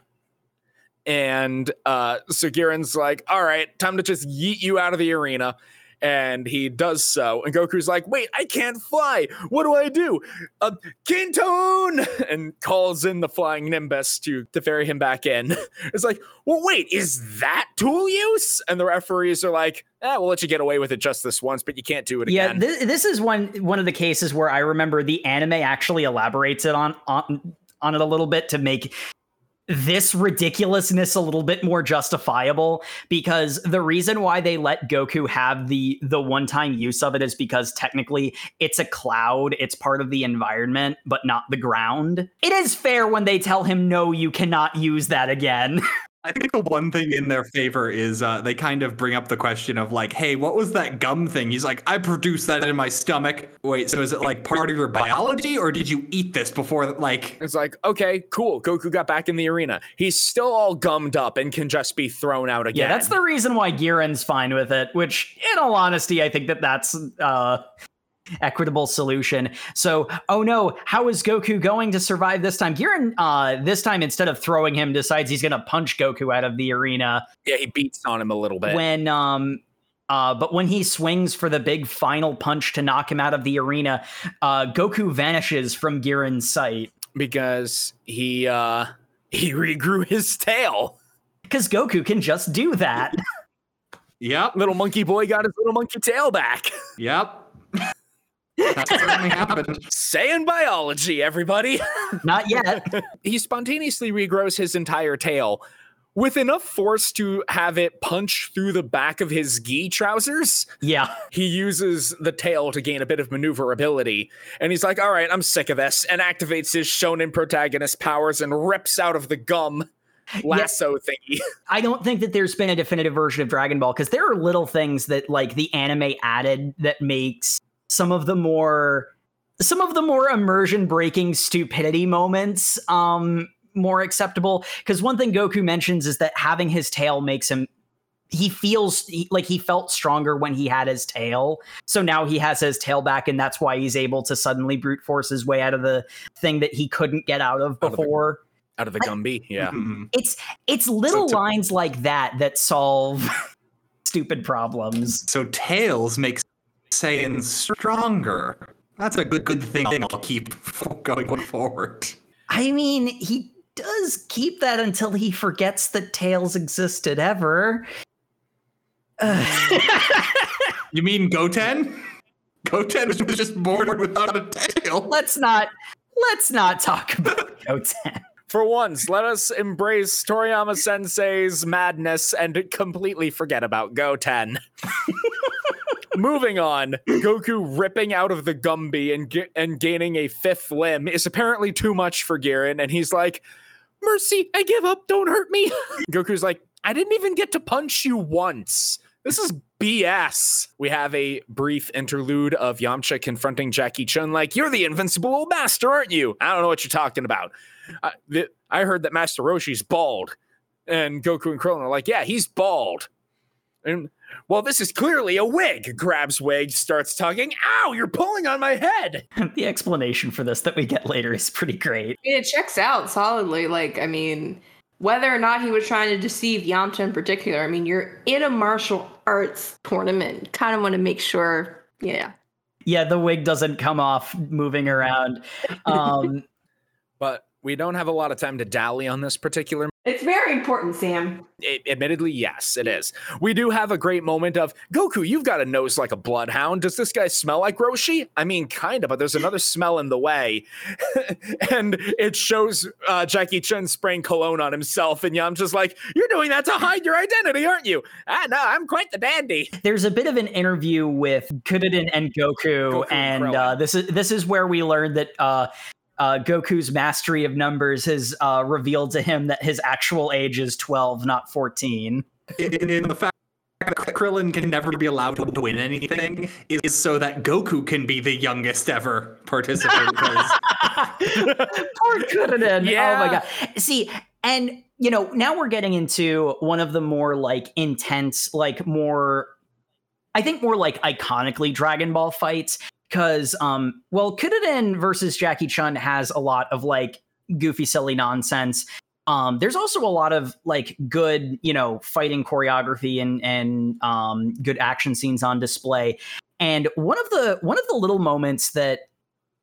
[SPEAKER 1] And uh so Giran's like, all right, time to just yeet you out of the arena and he does so. And Goku's like, "Wait, I can't fly. What do I do?" Uh, Kintoon (laughs) and calls in the flying Nimbus to to ferry him back in. (laughs) It's like, "Well, wait, is that tool use?" And the referees are like, eh, "We'll let you get away with it just this once, but you can't do it
[SPEAKER 2] again."
[SPEAKER 1] Yeah,
[SPEAKER 2] this, this is one one of the cases where I remember the anime actually elaborates it on on on it a little bit to make this ridiculousness a little bit more justifiable because the reason why they let Goku have the the one-time use of it is because technically it's a cloud, it's part of the environment, but not the ground. It is fair when they tell him no, you cannot use that again. (laughs)
[SPEAKER 5] I think the one thing in their favor is uh, they kind of bring up the question of like, hey, what was that gum thing? He's like, I produced that in my stomach. Wait, so is it like part of your biology, or did you eat this before? Like,
[SPEAKER 1] it's like, okay, cool. Goku got back in the arena. He's still all gummed up and can just be thrown out again.
[SPEAKER 2] Yeah, that's the reason why Giran's fine with it. Which, in all honesty, I think that that's uh, equitable solution. So, oh no, how is Goku going to survive this time? Giran, uh, this time instead of throwing him, decides he's going to punch Goku out of the arena.
[SPEAKER 1] Yeah, he beats on him a little bit.
[SPEAKER 2] When um, uh, but when he swings for the big final punch to knock him out of the arena, uh, Goku vanishes from Giran's sight
[SPEAKER 1] because he uh, he regrew his tail.
[SPEAKER 2] Because Goku can just do that.
[SPEAKER 5] yep,
[SPEAKER 1] little monkey boy got his little monkey tail back.
[SPEAKER 5] Yep. That certainly happened.
[SPEAKER 1] Saiyan biology, everybody. (laughs)
[SPEAKER 2] Not yet.
[SPEAKER 1] he spontaneously regrows his entire tail with enough force to have it punch through the back of his gi trousers.
[SPEAKER 2] Yeah.
[SPEAKER 1] He uses the tail to gain a bit of maneuverability. And he's like, all right, I'm sick of this. And activates his shonen protagonist powers and rips out of the gum lasso yeah, thingy. (laughs)
[SPEAKER 2] I don't think that there's been a definitive version of Dragon Ball because there are little things that like the anime added that makes some of the more some of the more immersion breaking stupidity moments um more acceptable because one thing Goku mentions is that having his tail makes him he feels he, like he felt stronger when he had his tail. So now he has his tail back, and that's why he's able to suddenly brute force his way out of the thing that he couldn't get out of before.
[SPEAKER 1] Out of the, out of the Gumby, yeah.
[SPEAKER 2] Mm-hmm. It's it's little so lines like that that solve (laughs) stupid problems.
[SPEAKER 5] So tails makes Saiyan stronger. That's a good good thing I'll keep (laughs) going forward.
[SPEAKER 2] I mean, he does keep that until he forgets that tails existed ever. (laughs)
[SPEAKER 5] you mean Goten? Goten was just born without a tail.
[SPEAKER 2] Let's not let's not talk about (laughs) Goten.
[SPEAKER 1] For once, let us embrace Toriyama Sensei's madness and completely forget about Goten. Moving on, Goku ripping out of the Gumby and and gaining a fifth limb is apparently too much for Giran, and he's like, "Mercy, I give up. Don't hurt me." (laughs) Goku's like, "I didn't even get to punch you once. This is BS." We have a brief interlude of Yamcha confronting Jackie Chun, like, "You're the invincible old master, aren't you? I don't know what you're talking about. I, I heard that Master Roshi's bald." And Goku and Krillin are like, "Yeah, he's bald." And well, this is clearly a wig. Grabs wig, starts tugging. Ow, you're pulling on my head. (laughs)
[SPEAKER 2] the explanation for this that we get later is pretty great.
[SPEAKER 4] It checks out solidly. Like, I mean, whether or not he was trying to deceive Yamcha in particular, I mean, you're in a martial arts tournament. Kind of want to make sure, yeah.
[SPEAKER 2] Yeah, the wig doesn't come off moving around. (laughs) Um,
[SPEAKER 1] but we don't have a lot of time to dally on this particular
[SPEAKER 4] It's very important, Sam.
[SPEAKER 1] it, admittedly, yes, it is. We do have a great moment of Goku. You've got a nose like a bloodhound. Does this guy smell like Roshi? I mean, kind of, but there's another smell in the way, (laughs) and it shows uh, Jackie Chun spraying cologne on himself, and Yam's just like, "You're doing that to hide your identity, aren't you?" Ah, no, I'm quite the dandy.
[SPEAKER 2] there's a bit of an interview with Kuririn and Goku,
[SPEAKER 1] Goku and
[SPEAKER 2] and uh, this is this is where we learned that uh, uh, Goku's mastery of numbers has uh, revealed to him that his actual age is 12, not 14.
[SPEAKER 5] in, in the fact that Krillin can never be allowed to win anything is so that Goku can be the youngest ever participant. 'cause (laughs)
[SPEAKER 2] Poor Kuririn. Oh my god. See, and you know, now we're getting into one of the more like intense, like more I think more like iconically Dragon Ball fights. Cause um, well, Kuririn versus Jackie Chun has a lot of like goofy, silly nonsense. Um, there's also a lot of like good, you know, fighting choreography and and um, good action scenes on display. And one of the one of the little moments that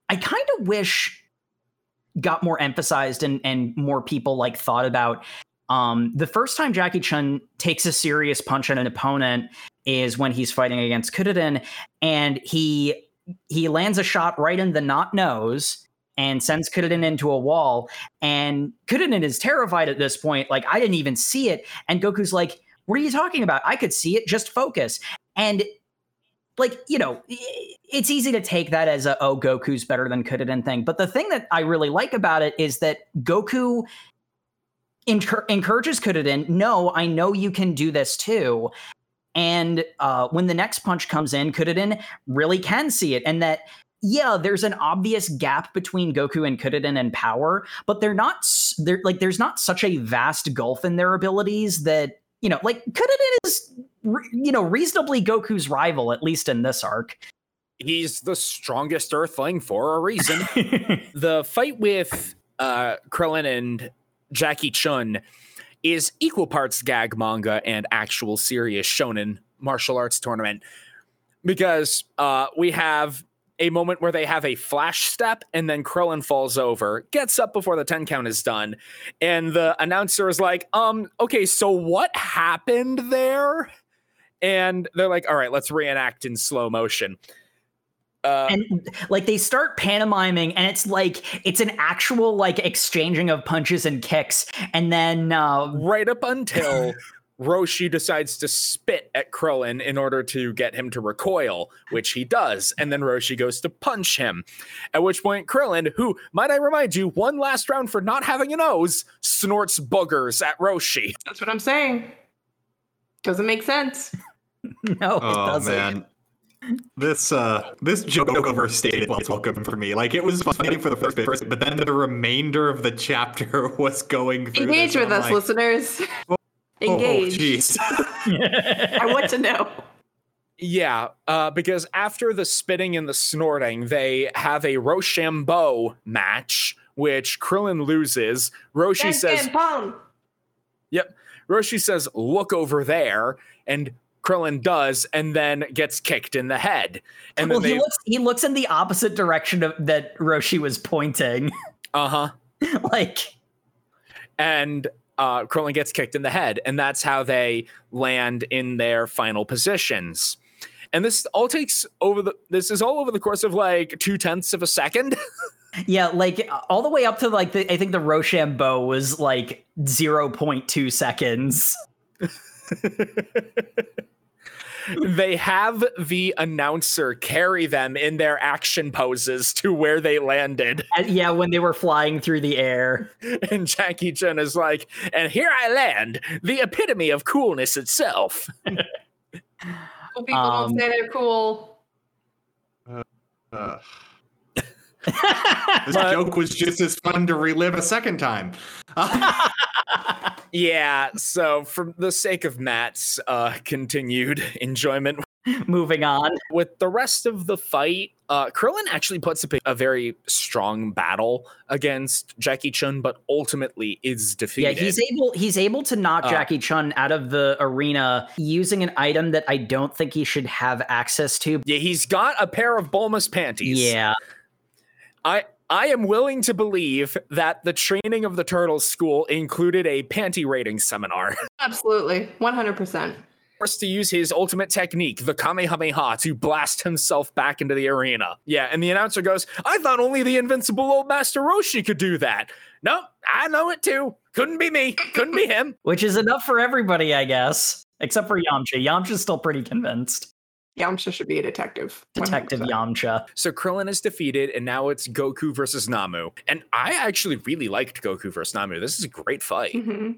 [SPEAKER 2] I kind of wish got more emphasized and and more people like thought about. Um, the first time Jackie Chun takes a serious punch at an opponent is when he's fighting against Kuririn, and he he lands a shot right in the not nose and sends Kuririn into a wall. And Kuririn is terrified at this point. Like, I didn't even see it. And Goku's like, What are you talking about? I could see it. Just focus. And like, you know, it's easy to take that as a, oh, Goku's better than Kuririn thing. But the thing that I really like about it is that Goku encour- encourages Kuririn, no, I know you can do this too. And uh, when the next punch comes in, Kuririn really can see it. And that, yeah, there's an obvious gap between Goku and Kuririn in power, but they're not they're like, there's not such a vast gulf in their abilities that, you know, like Kuririn is, you know, reasonably Goku's rival, at least in this arc.
[SPEAKER 1] He's the strongest Earthling for a reason. (laughs) the fight with uh, Krillin and Jackie Chun is equal parts gag manga and actual serious shonen martial arts tournament because uh, we have a moment where they have a flash step and then Krillin falls over, gets up before the 10 count is done, and the announcer is like, um, okay, so what happened there? And they're like, all right, let's reenact in slow motion. Uh,
[SPEAKER 2] and like they start pantomiming and it's like it's an actual like exchanging of punches and kicks and then uh
[SPEAKER 1] right up (laughs) until Roshi decides to spit at Krillin in order to get him to recoil, which he does. And then Roshi goes to punch him. At which point, Krillin, who, might I remind you, one last round for not having a nose, snorts boogers at Roshi.
[SPEAKER 4] That's what I'm saying. Doesn't make sense. (laughs)
[SPEAKER 2] no it
[SPEAKER 5] oh
[SPEAKER 2] doesn't
[SPEAKER 5] man. This uh this joke overstated its welcome for me. Like it was funny for the first bit, but then the remainder of the chapter (laughs) was going through.
[SPEAKER 4] Engage
[SPEAKER 5] this,
[SPEAKER 4] with
[SPEAKER 5] I'm
[SPEAKER 4] us,
[SPEAKER 5] like,
[SPEAKER 4] listeners. (laughs)
[SPEAKER 5] Oh, (laughs)
[SPEAKER 4] Engage.
[SPEAKER 5] jeez.
[SPEAKER 4] I want to know.
[SPEAKER 1] Yeah, uh, because after the spitting and the snorting, they have a Rochambeau match, which Krillin loses. Roshi
[SPEAKER 4] Dun,
[SPEAKER 1] says,
[SPEAKER 4] dun, pong.
[SPEAKER 1] Yep. Roshi says, look over there. And Krillin does, and then gets kicked in the head. And
[SPEAKER 2] well
[SPEAKER 1] then
[SPEAKER 2] he looks he looks in the opposite direction of that roshi was pointing (laughs)
[SPEAKER 1] uh huh.
[SPEAKER 2] like
[SPEAKER 1] And uh, Krillin gets kicked in the head. And that's how they land in their final positions. And this all takes over the, this is all over the course of like two tenths of a second. (laughs)
[SPEAKER 2] yeah like all the way up to like the i think the rochambeau was like 0.2 seconds (laughs)
[SPEAKER 1] they have the announcer carry them in their action poses to where they landed.
[SPEAKER 2] And yeah when they were flying through the air (laughs)
[SPEAKER 1] And Jackie Chun is like, and here I land, the epitome of coolness itself. (laughs)
[SPEAKER 4] Cool people
[SPEAKER 2] Um,
[SPEAKER 4] don't say they're cool.
[SPEAKER 5] Uh, this joke was just as fun to relive a second time. (laughs)
[SPEAKER 1] Yeah, so for the sake of Matt's uh, continued (laughs) enjoyment
[SPEAKER 2] moving on
[SPEAKER 1] with the rest of the fight, Uh, Krillin actually puts up a, a very strong battle against Jackie Chun, but ultimately is defeated.
[SPEAKER 2] Yeah, he's able he's able to knock
[SPEAKER 1] Uh,
[SPEAKER 2] Jackie Chun out of the arena using an item that I don't think he should have access to.
[SPEAKER 1] yeah, he's got a pair of Bulma's panties.
[SPEAKER 2] Yeah.
[SPEAKER 1] I I am willing to believe that the training of the Turtles school included a panty rating seminar. (laughs)
[SPEAKER 4] Absolutely. 100%.
[SPEAKER 1] Forced to use his ultimate technique, the Kamehameha, to blast himself back into the arena. Yeah, and the announcer goes, I thought only the invincible old Master Roshi could do that. No, I know it too. Couldn't be me. Couldn't be him. (laughs)
[SPEAKER 2] Which is enough for everybody, I guess. Except for Yamcha. Yamcha's still pretty convinced.
[SPEAKER 4] Yamcha should be a detective.
[SPEAKER 2] Detective
[SPEAKER 4] 100%.
[SPEAKER 2] Yamcha.
[SPEAKER 1] So Krillin is defeated, and now it's Goku versus Namu. And I actually really liked Goku versus Namu. This is a great fight.
[SPEAKER 4] Mhm.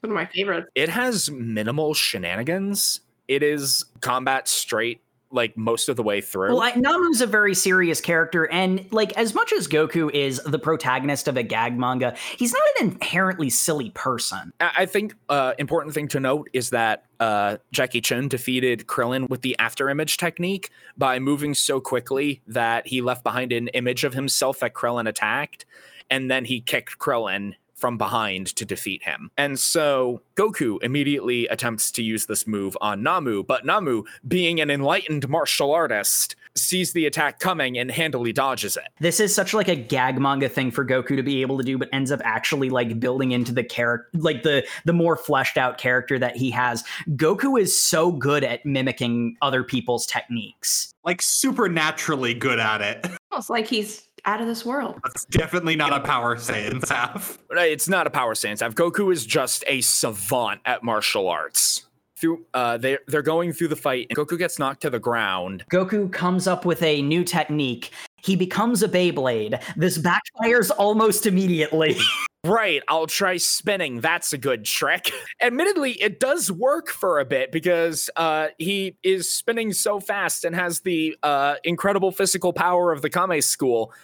[SPEAKER 4] One of my favorites.
[SPEAKER 1] It has minimal shenanigans. It is combat straight, like most of the way through.
[SPEAKER 2] Well, Namu's a very serious character, and like as much as Goku is the protagonist of a gag manga, he's not an inherently silly person.
[SPEAKER 1] I I think uh, important thing to note is that uh, Jackie Chun defeated Krillin with the after image technique by moving so quickly that he left behind an image of himself that Krillin attacked, and then he kicked Krillin from behind to defeat him. And so Goku immediately attempts to use this move on Namu, but Namu, being an enlightened martial artist, sees the attack coming and handily dodges it.
[SPEAKER 2] This is such like a gag manga thing for Goku to be able to do, but ends up actually like building into the character, like the the more fleshed out character that he has. Goku is so good at mimicking other people's techniques.
[SPEAKER 5] Like supernaturally good at it.
[SPEAKER 4] It's like he's out of this world.
[SPEAKER 5] That's definitely not a power Saiyan staff.
[SPEAKER 1] It's not a power stance. Goku is just a savant at martial arts. Through uh, they they're going through the fight, and Goku gets knocked to the ground.
[SPEAKER 2] Goku comes up with a new technique. He becomes a Beyblade. This backfires almost immediately. (laughs)
[SPEAKER 1] Right, I'll try spinning. That's a good trick. (laughs) Admittedly, it does work for a bit because uh, he is spinning so fast and has the uh, incredible physical power of the Kame school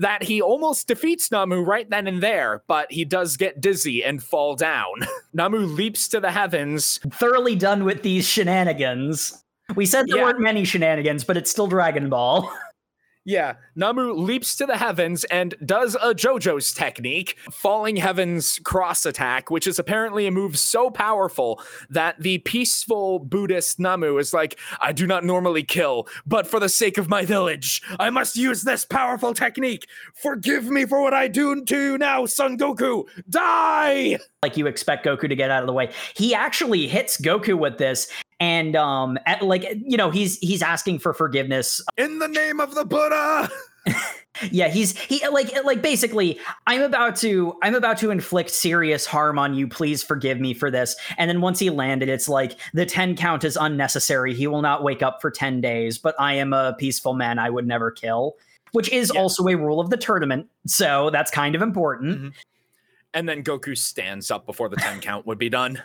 [SPEAKER 1] that he almost defeats Namu right then and there, but he does get dizzy and fall down. (laughs) Namu leaps to the heavens,
[SPEAKER 2] Thoroughly done with these shenanigans. We said there
[SPEAKER 1] Yeah.
[SPEAKER 2] weren't many shenanigans, but it's still Dragon Ball. (laughs)
[SPEAKER 1] Yeah, Namu leaps to the heavens and does a JoJo's technique, falling heavens cross attack, which is apparently a move so powerful that the peaceful Buddhist Namu is like, I do not normally kill, but for the sake of my village, I must use this powerful technique. Forgive me for what I do to you now, Son Goku. Die!
[SPEAKER 2] like you expect Goku to get out of the way. He actually hits Goku with this, and um, at, like you know, he's he's asking for forgiveness.
[SPEAKER 1] In the name of the Buddha! (laughs)
[SPEAKER 2] Yeah, he's he like like basically, I'm about to I'm about to inflict serious harm on you. Please forgive me for this. And then once he landed, it's like the ten count is unnecessary. He will not wake up for ten days. But I am a peaceful man. I would never kill. Which is
[SPEAKER 1] Yeah.
[SPEAKER 2] also a rule of the tournament, so that's kind of important.
[SPEAKER 1] And then Goku stands up before the 10 count would be done.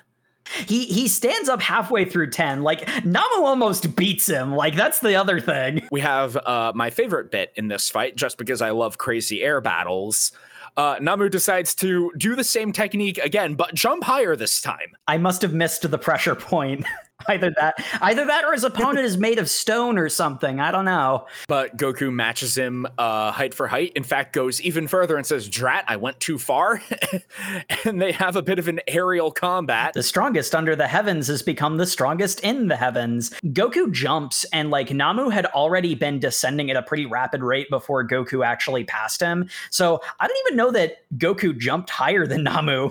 [SPEAKER 2] He he stands up halfway through 10. Like Namu almost beats him. Like that's the other thing.
[SPEAKER 1] We have uh, my favorite bit in this fight, just because I love crazy air battles. Uh, Namu decides to do the same technique again, but jump higher this time.
[SPEAKER 2] I must have missed the pressure point. (laughs) (laughs) either that either that or his opponent is made of stone or something. I don't know.
[SPEAKER 1] But Goku matches him uh, height for height. In fact, goes even further and says, Drat, I went too far. (laughs) and they have a bit of an aerial combat.
[SPEAKER 2] The strongest under the heavens has become the strongest in the heavens. Goku jumps, and like Namu had already been descending at a pretty rapid rate before Goku actually passed him. So I don't even know that Goku jumped higher than (laughs) Namu.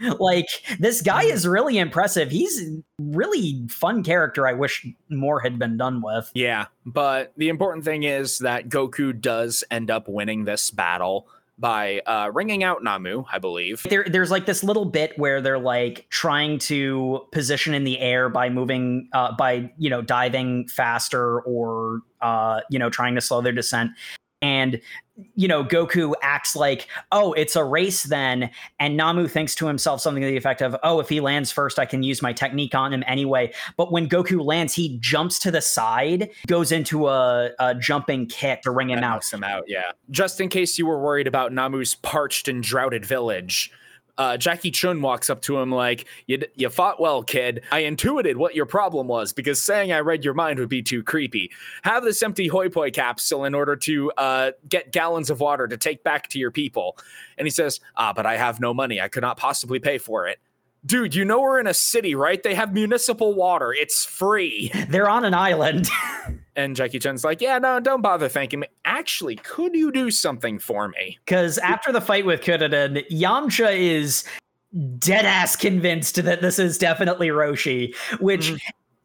[SPEAKER 2] (laughs) like this guy is really impressive. He's a really fun character. I wish more had been done with.
[SPEAKER 1] Yeah, but the important thing is that Goku does end up winning this battle by uh, ringing out Namu, I believe.
[SPEAKER 2] There, there's like this little bit where they're like trying to position in the air by moving, uh, by you know diving faster or uh, you know trying to slow their descent, and you know Goku acts like, oh, it's a race then, and Namu thinks to himself something to the effect of, oh, if he lands first, I can use my technique on him anyway. But when Goku lands, he jumps to the side, goes into a, a jumping kick to ring him
[SPEAKER 1] That
[SPEAKER 2] out.
[SPEAKER 1] him out, yeah. Just in case you were worried about Namu's parched and droughted village, uh, Jackie Chun walks up to him like, you, you fought well, kid. I intuited what your problem was because saying I read your mind would be too creepy. Have this empty hoi poi capsule in order to uh, get gallons of water to take back to your people. And he says, Ah, but I have no money. I could not possibly pay for it. Dude, you know we're in a city, right? They have municipal water. It's free.
[SPEAKER 2] They're on an island. (laughs)
[SPEAKER 1] And Jackie Chun's like, Yeah, no, don't bother thanking me. Actually, could you do something for me?
[SPEAKER 2] Because after the fight with Kuririn, Yamcha is dead ass convinced that this is definitely Roshi, which.
[SPEAKER 1] Mhm.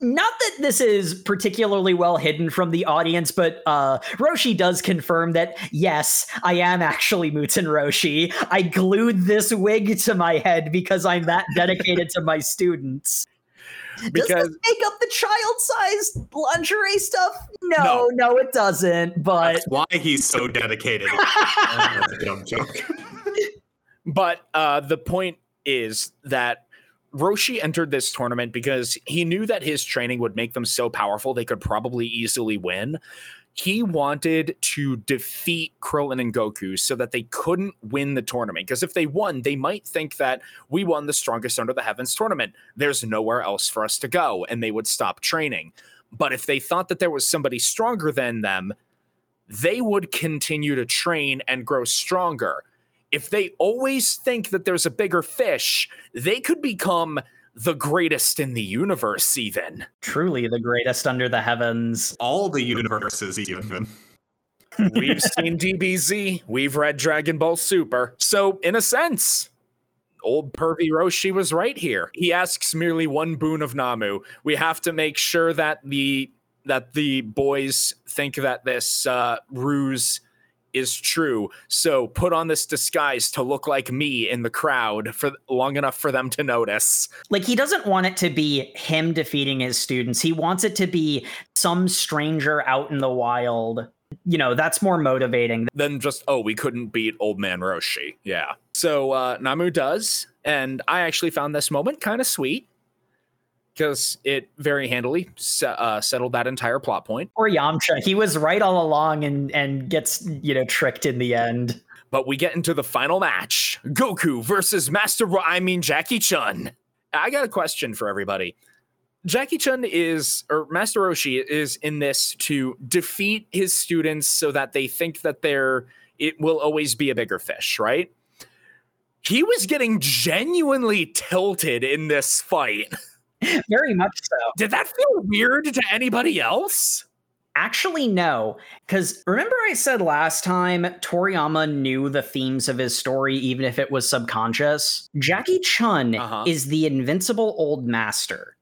[SPEAKER 2] Not that this is particularly well hidden from the audience, but uh, Roshi does confirm that yes, I am actually Muten Roshi. I glued this wig to my head because I'm that (laughs) dedicated to my students. Does this make up the child-sized lingerie stuff? No,
[SPEAKER 1] No.
[SPEAKER 2] no, it doesn't. But
[SPEAKER 5] That's why he's so dedicated. (laughs) That's a dumb joke. (laughs)
[SPEAKER 1] But uh, the point is that Roshi entered this tournament because he knew that his training would make them so powerful they could probably easily win. He wanted to defeat Krillin and Goku so that they couldn't win the tournament. Because if they won, they might think that we won the strongest under the heavens tournament. There's nowhere else for us to go, and they would stop training. But if they thought that there was somebody stronger than them, they would continue to train and grow stronger if they always think that there's a bigger fish, they could become the greatest in the universe, even.
[SPEAKER 2] truly the greatest under the heavens.
[SPEAKER 5] All the universes, even. (laughs)
[SPEAKER 1] We've seen DBZ, we've read Dragon Ball Super. So, in a sense, old pervy Roshi was right here. He asks merely one boon of Namu. We have to make sure that the that the boys think that this uh, ruse is true. So put on this disguise to look like me in the crowd for long enough for them to notice.
[SPEAKER 2] Like he doesn't want it to be him defeating his students. He wants it to be some stranger out in the wild. You know, that's more motivating.
[SPEAKER 1] than just oh, we couldn't beat old man Roshi. Yeah. So uh, Namu does, and I actually found this moment kind of sweet because it very handily uh, settled that entire plot point.
[SPEAKER 2] Or Yamcha, he was right all along and and gets, you know, tricked in the end.
[SPEAKER 1] But we get into the final match: Goku versus Master. Ro- I mean Jackie Chun. I got a question for everybody. Jackie Chun is, or Master Roshi is in this to defeat his students so that they think that they're, it will always be a bigger fish, right? He was getting genuinely tilted in this fight. (laughs) (laughs)
[SPEAKER 2] Very much so.
[SPEAKER 1] Did that feel weird to anybody else?
[SPEAKER 2] Actually, no. Because remember, I said last time Toriyama knew the themes of his story, even if it was subconscious? Jackie Chun
[SPEAKER 1] Uh-huh.
[SPEAKER 2] is the invincible old master.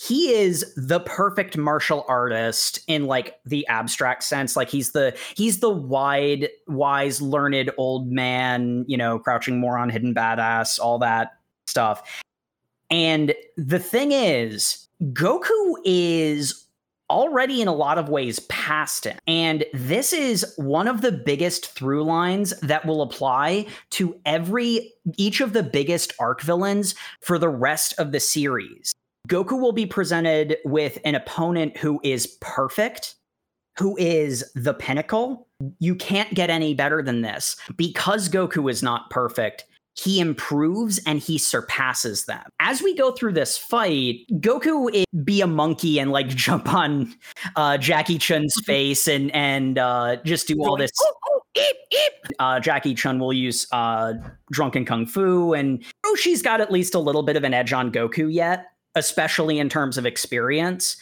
[SPEAKER 2] He is the perfect martial artist in like the abstract sense. Like he's the he's the wide, wise, learned old man, you know, crouching moron, hidden badass, all that stuff. And the thing is, Goku is already in a lot of ways past him. And this is one of the biggest through lines that will apply to every each of the biggest arc villains for the rest of the series. Goku will be presented with an opponent who is perfect, who is the pinnacle. You can't get any better than this. Because Goku is not perfect, he improves and he surpasses them. As we go through this fight, Goku is be a monkey and like (laughs) jump on uh, Jackie Chun's (laughs) face and and uh, just do all this. Uh, Jackie Chun will use uh, drunken kung fu, and Roshi's got at least a little bit of an edge on Goku yet, especially in terms of experience.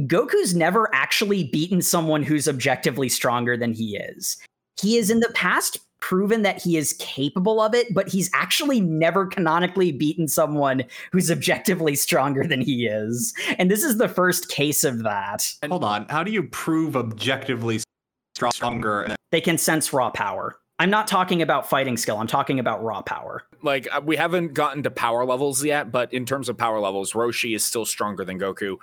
[SPEAKER 2] Goku's never actually beaten someone who's objectively stronger than he is. He is in the past proven that he is capable of it, but he's actually never canonically beaten someone who's objectively stronger than he is. And this is the first case of that.
[SPEAKER 5] Hold on. How do you prove objectively stronger?
[SPEAKER 2] They can sense raw power. I'm not talking about fighting skill, I'm talking about raw power.
[SPEAKER 1] Like uh, we haven't gotten to power levels yet, but in terms of power levels, Roshi is still stronger than Goku.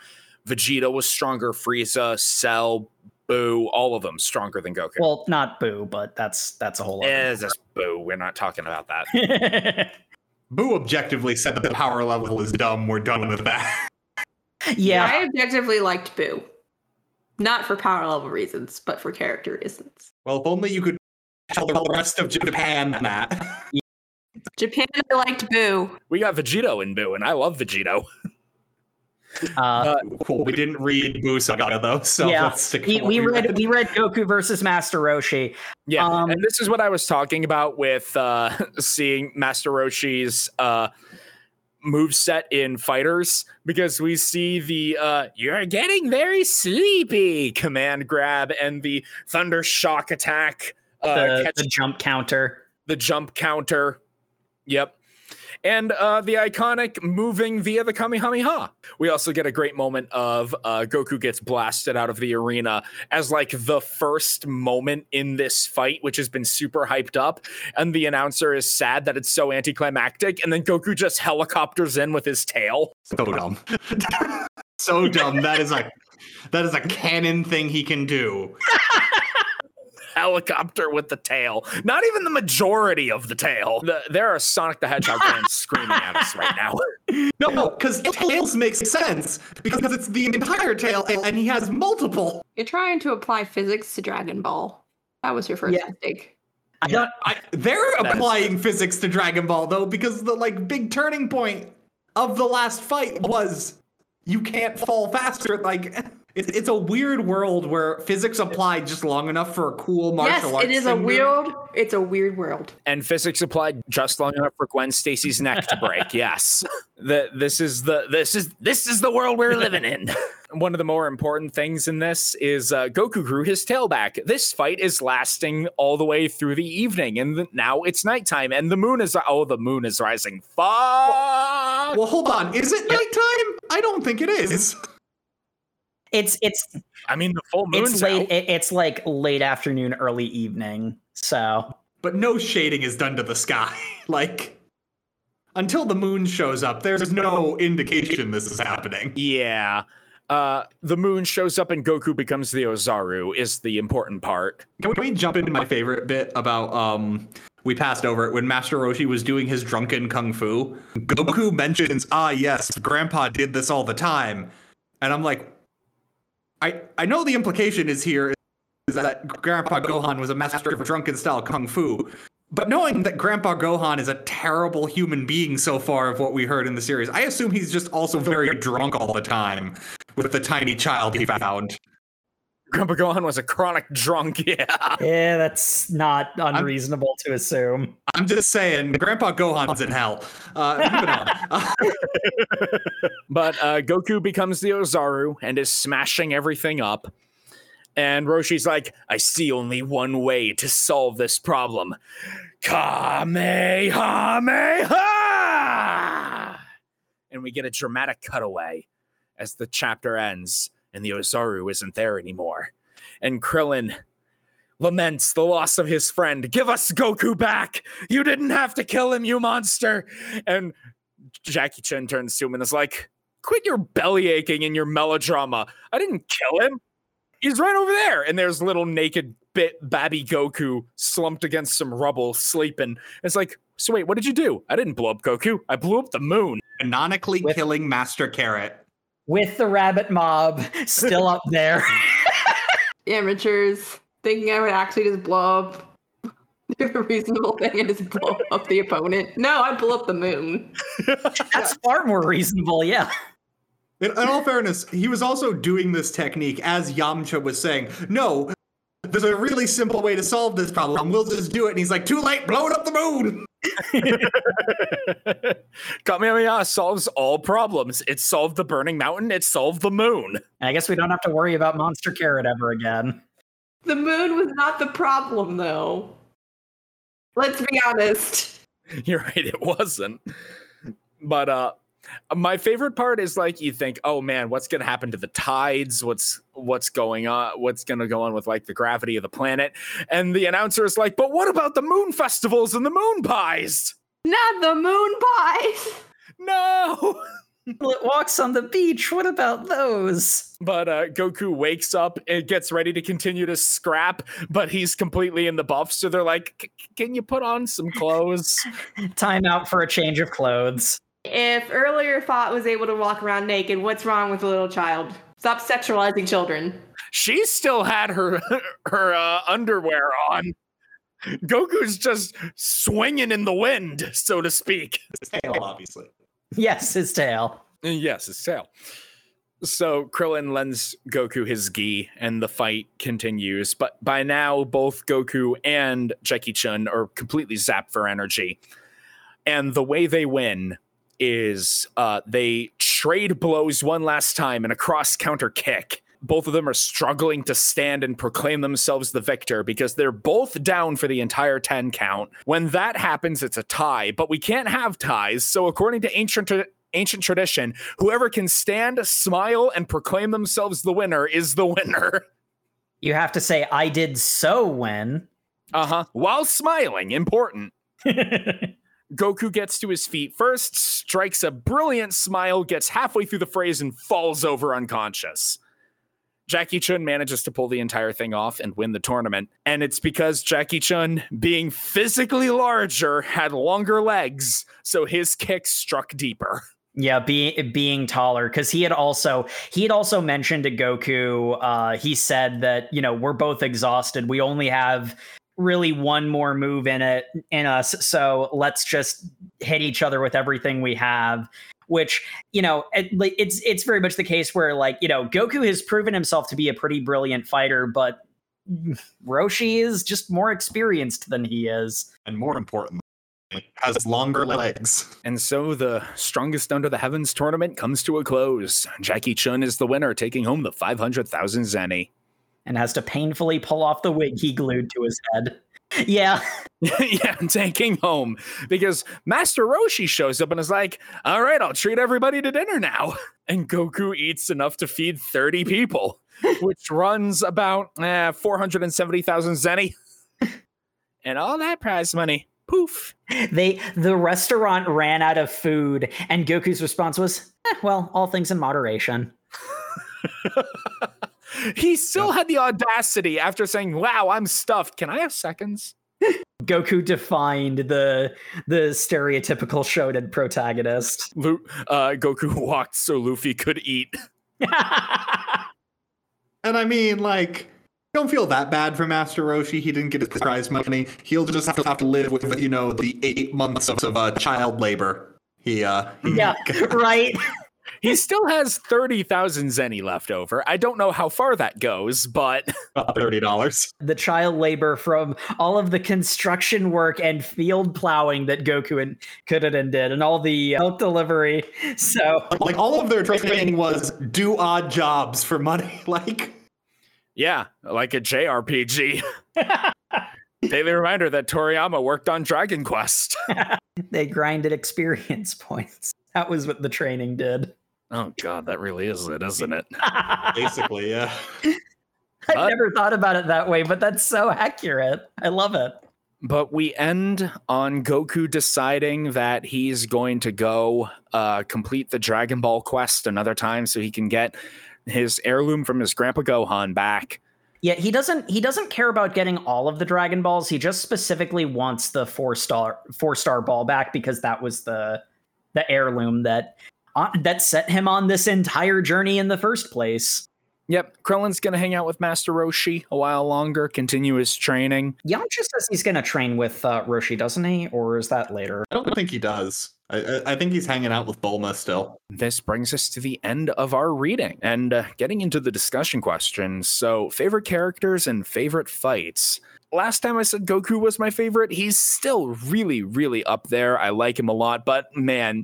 [SPEAKER 1] Vegeta was stronger, Frieza, Cell, Boo, all of them stronger than Goku.
[SPEAKER 2] Well, not Boo, but that's that's a whole
[SPEAKER 1] Eh,
[SPEAKER 2] other.
[SPEAKER 1] just Boo. We're not talking about that. (laughs)
[SPEAKER 5] Boo objectively said that the power level is dumb. We're done with that.
[SPEAKER 2] yeah,
[SPEAKER 4] I objectively liked Boo. Not for power level reasons, but for character reasons.
[SPEAKER 5] Well, if only you could tell the rest of Japan that.
[SPEAKER 4] Japan, I liked Boo.
[SPEAKER 1] We got Vegito in Boo, and I love Vegito. (laughs)
[SPEAKER 2] Uh,
[SPEAKER 5] Cool. (laughs) We didn't read Boo Saga though, so
[SPEAKER 2] yeah,
[SPEAKER 5] let's stick
[SPEAKER 2] we, we read we read Goku versus Master Roshi.
[SPEAKER 1] Yeah,
[SPEAKER 2] Um,
[SPEAKER 1] and this is what I was talking about with uh, (laughs) seeing Master Roshi's uh, move set in fighters because we see the uh, "You're getting very sleepy" command grab and the thunder shock attack, uh,
[SPEAKER 2] The,
[SPEAKER 1] catch
[SPEAKER 2] the jump counter.
[SPEAKER 1] the jump counter. Yep. And uh, the iconic moving via the Kamehameha. We also get a great moment of uh, Goku gets blasted out of the arena as like the first moment in this fight, which has been super hyped up. And the announcer is sad that it's so anticlimactic. And then Goku just helicopters in with his tail.
[SPEAKER 5] So dumb. (laughs) so dumb. That is a that is a canon thing he can do. (laughs)
[SPEAKER 1] Helicopter with the tail. Not even the majority of the tail. The, there are Sonic the Hedgehog fans (laughs) screaming at us right now. (laughs)
[SPEAKER 5] No, because tails makes sense because it's the entire tail, and he has multiple.
[SPEAKER 4] You're trying to apply physics to Dragon Ball. That was your first
[SPEAKER 2] Yeah.
[SPEAKER 4] mistake.
[SPEAKER 2] I don't.
[SPEAKER 5] I, they're
[SPEAKER 1] That is-
[SPEAKER 5] applying physics to Dragon Ball though, because the like big turning point of the last fight was you can't fall faster. Like (laughs) it's, it's a weird world where physics applied just long enough for a cool
[SPEAKER 4] Yes,
[SPEAKER 5] martial arts.
[SPEAKER 4] it is a
[SPEAKER 5] thing to-
[SPEAKER 4] weird. It's a weird world.
[SPEAKER 1] and physics applied just long enough for Gwen Stacy's neck to break. (laughs) Yes, the, this is the this is this is the world we're living in. (laughs) One of the more important things in this is uh, Goku grew his tail back. This fight is lasting all the way through the evening, and the, now it's nighttime, and the moon is oh the moon is rising. Fuck.
[SPEAKER 5] Well, hold on. Is it nighttime? I don't think it is. (laughs)
[SPEAKER 2] It's it's
[SPEAKER 1] I mean the full moon's
[SPEAKER 2] it's late.
[SPEAKER 1] out.
[SPEAKER 2] It, it's like late afternoon, early evening. So
[SPEAKER 5] But no shading is done to the sky. (laughs) like until the moon shows up, there's no indication this is happening.
[SPEAKER 1] Yeah. Uh, the moon shows up and Goku becomes the Ozaru is the important part.
[SPEAKER 5] Can we jump into my favorite bit about um we passed over it when Master Roshi was doing his drunken kung fu. Goku mentions, "Ah, yes, Grandpa did this all the time," and I'm like, I I know the implication is here is that Grandpa Gohan was a master of drunken style kung fu. But knowing that Grandpa Gohan is a terrible human being so far of what we heard in the series, I assume he's just also very drunk all the time with the tiny child he found.
[SPEAKER 1] Grandpa Gohan was a chronic drunk. (laughs) Yeah.
[SPEAKER 2] yeah, that's not unreasonable to assume.
[SPEAKER 5] I'm just saying, Grandpa Gohan's in hell. Uh, moving on. Uh, (laughs) (laughs)
[SPEAKER 1] But uh, Goku becomes the Ozaru and is smashing everything up. And Roshi's like, I see only one way to solve this problem. Kamehameha! And we get a dramatic cutaway as the chapter ends and the Ozaru isn't there anymore. And Krillin laments the loss of his friend. Give us Goku back! You didn't have to kill him, you monster! And Jackie Chun turns to him and is like, Quit your belly aching and your melodrama. I didn't kill him. He's right over there. And there's little naked bit babby Goku slumped against some rubble, sleeping. It's like, so wait, what did you do? I didn't blow up Goku. I blew up the moon.
[SPEAKER 5] canonically
[SPEAKER 2] With-
[SPEAKER 5] killing Master Carrot.
[SPEAKER 2] With the rabbit mob still up there. (laughs)
[SPEAKER 4] Amateurs thinking I would actually just blow up. Do (laughs) the reasonable thing and just blow up the opponent. No, I blew up the moon.
[SPEAKER 2] That's far more reasonable. Yeah.
[SPEAKER 5] In, in all fairness, he was also doing this technique as Yamcha was saying, no, there's a really simple way to solve this problem. We'll just do it. And he's like, too late, blowing up the moon. (laughs)
[SPEAKER 1] Kamehameha solves all problems. It solved the burning mountain. It solved the moon.
[SPEAKER 2] I guess we don't have to worry about Monster Carrot ever again.
[SPEAKER 4] The moon was not the problem, though. Let's be honest. (laughs)
[SPEAKER 1] You're right, it wasn't. But uh my favorite part is like you think, oh man, what's gonna happen to the tides? What's what's going on? What's gonna go on with like the gravity of the planet? And the announcer is like, but what about the moon festivals and the moon pies?
[SPEAKER 4] Not the moon pies.
[SPEAKER 1] No. (laughs)
[SPEAKER 2] It walks on the beach. What about those?
[SPEAKER 1] But uh, Goku wakes up and gets ready to continue to scrap, but he's completely in the buff. So they're like, "Can you put on some clothes?" (laughs)
[SPEAKER 2] Time out for a change of clothes.
[SPEAKER 4] If earlier thought was able to walk around naked, what's wrong with a little child? Stop sexualizing children.
[SPEAKER 1] she still had her (laughs) her uh, underwear on. Goku's just swinging in the wind, so to speak.
[SPEAKER 5] His tail, obviously.
[SPEAKER 2] Yes, his tail.
[SPEAKER 1] Yes, his tail. So Krillin lends Goku his gi, and the fight continues. But by now, both Goku and Jackie Chun are completely zapped for energy. And the way they win is uh, they trade blows one last time in a cross counter kick. Both of them are struggling to stand and proclaim themselves the victor because they're both down for the entire 10 count. When that happens, it's a tie, but we can't have ties. So, according to ancient ancient tradition, whoever can stand, smile, and proclaim themselves the winner is the winner.
[SPEAKER 2] You have to say, I did so win.
[SPEAKER 1] Uh huh. While smiling, important. (laughs) Goku gets to his feet first, strikes a brilliant smile, gets halfway through the phrase, and falls over unconscious. Jackie Chun manages to pull the entire thing off and win the tournament. And it's because Jackie Chun, being physically larger, had longer legs, so his kick struck deeper.
[SPEAKER 2] Yeah, being being taller because he had also he had also mentioned to Goku. Uh, he said that you know we're both exhausted. We only have really one more move in it in us, so let's just hit each other with everything we have. Which you know it, it's it's very much the case where like you know Goku has proven himself to be a pretty brilliant fighter, but Roshi is just more experienced than he is,
[SPEAKER 5] and more important has longer legs.
[SPEAKER 1] And so the strongest under the heavens tournament comes to a close. Jackie Chun is the winner, taking home the 500,000 zeni.
[SPEAKER 2] And has to painfully pull off the wig he glued to his head. (laughs) Yeah. (laughs)
[SPEAKER 1] yeah, taking home. Because Master Roshi shows up and is like, all right, I'll treat everybody to dinner now. (laughs) And Goku eats enough to feed 30 people, which runs about eh, 470,000 zeni. and all that prize money poof.
[SPEAKER 2] They the restaurant ran out of food, and Goku's response was, eh, "Well, all things in moderation."
[SPEAKER 1] He still had the audacity after saying, "Wow, I'm stuffed. Can I have seconds?" (laughs)
[SPEAKER 2] Goku defined the the stereotypical shonen protagonist.
[SPEAKER 1] Lu- uh, Goku (laughs) walked so Luffy could eat. (laughs)
[SPEAKER 5] and I mean, like, don't feel that bad for Master Roshi. He didn't get his prize money. He'll just have to, have to live with, you know, the eight months of, of uh, child labor. He, uh,
[SPEAKER 2] yeah, right.
[SPEAKER 1] He still has 30,000 zeni left over. I don't know how far that goes, but (laughs)
[SPEAKER 5] $30.
[SPEAKER 2] The child labor from all of the construction work and field plowing that Goku and Kuririn did and all the uh, milk delivery. So,
[SPEAKER 5] like all of their training was do odd jobs for money. (laughs) Like
[SPEAKER 1] yeah, like a JRPG. (laughs) Daily reminder that Toriyama worked on Dragon Quest.
[SPEAKER 2] they grinded experience points. That was what the training did.
[SPEAKER 1] Oh god, that really is it, isn't it? (laughs)
[SPEAKER 5] Basically, yeah.
[SPEAKER 2] I never thought about it that way, but that's so accurate. I love it.
[SPEAKER 1] But we end on Goku deciding that he's going to go uh, complete the Dragon Ball quest another time so he can get his heirloom from his grandpa Gohan back.
[SPEAKER 2] Yeah, he doesn't he doesn't care about getting all of the Dragon Balls. He just specifically wants the four star four star ball back because that was the the heirloom that uh, that set him on this entire journey in the first place.
[SPEAKER 1] Yep, Krillin's gonna hang out with Master Roshi a while longer, continue his training.
[SPEAKER 2] Yamcha says he's gonna train with uh, Roshi, doesn't he? Or is that later?
[SPEAKER 5] I don't think he does. I, I, think he's hanging out with Bulma still.
[SPEAKER 1] This brings us to the end of our reading and uh, getting into the discussion questions. So, favorite characters and favorite fights. Last time I said Goku was my favorite, he's still really, really up there. I like him a lot, but man,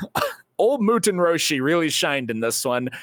[SPEAKER 1] (laughs) old Muten Roshi really shined in this one. (laughs)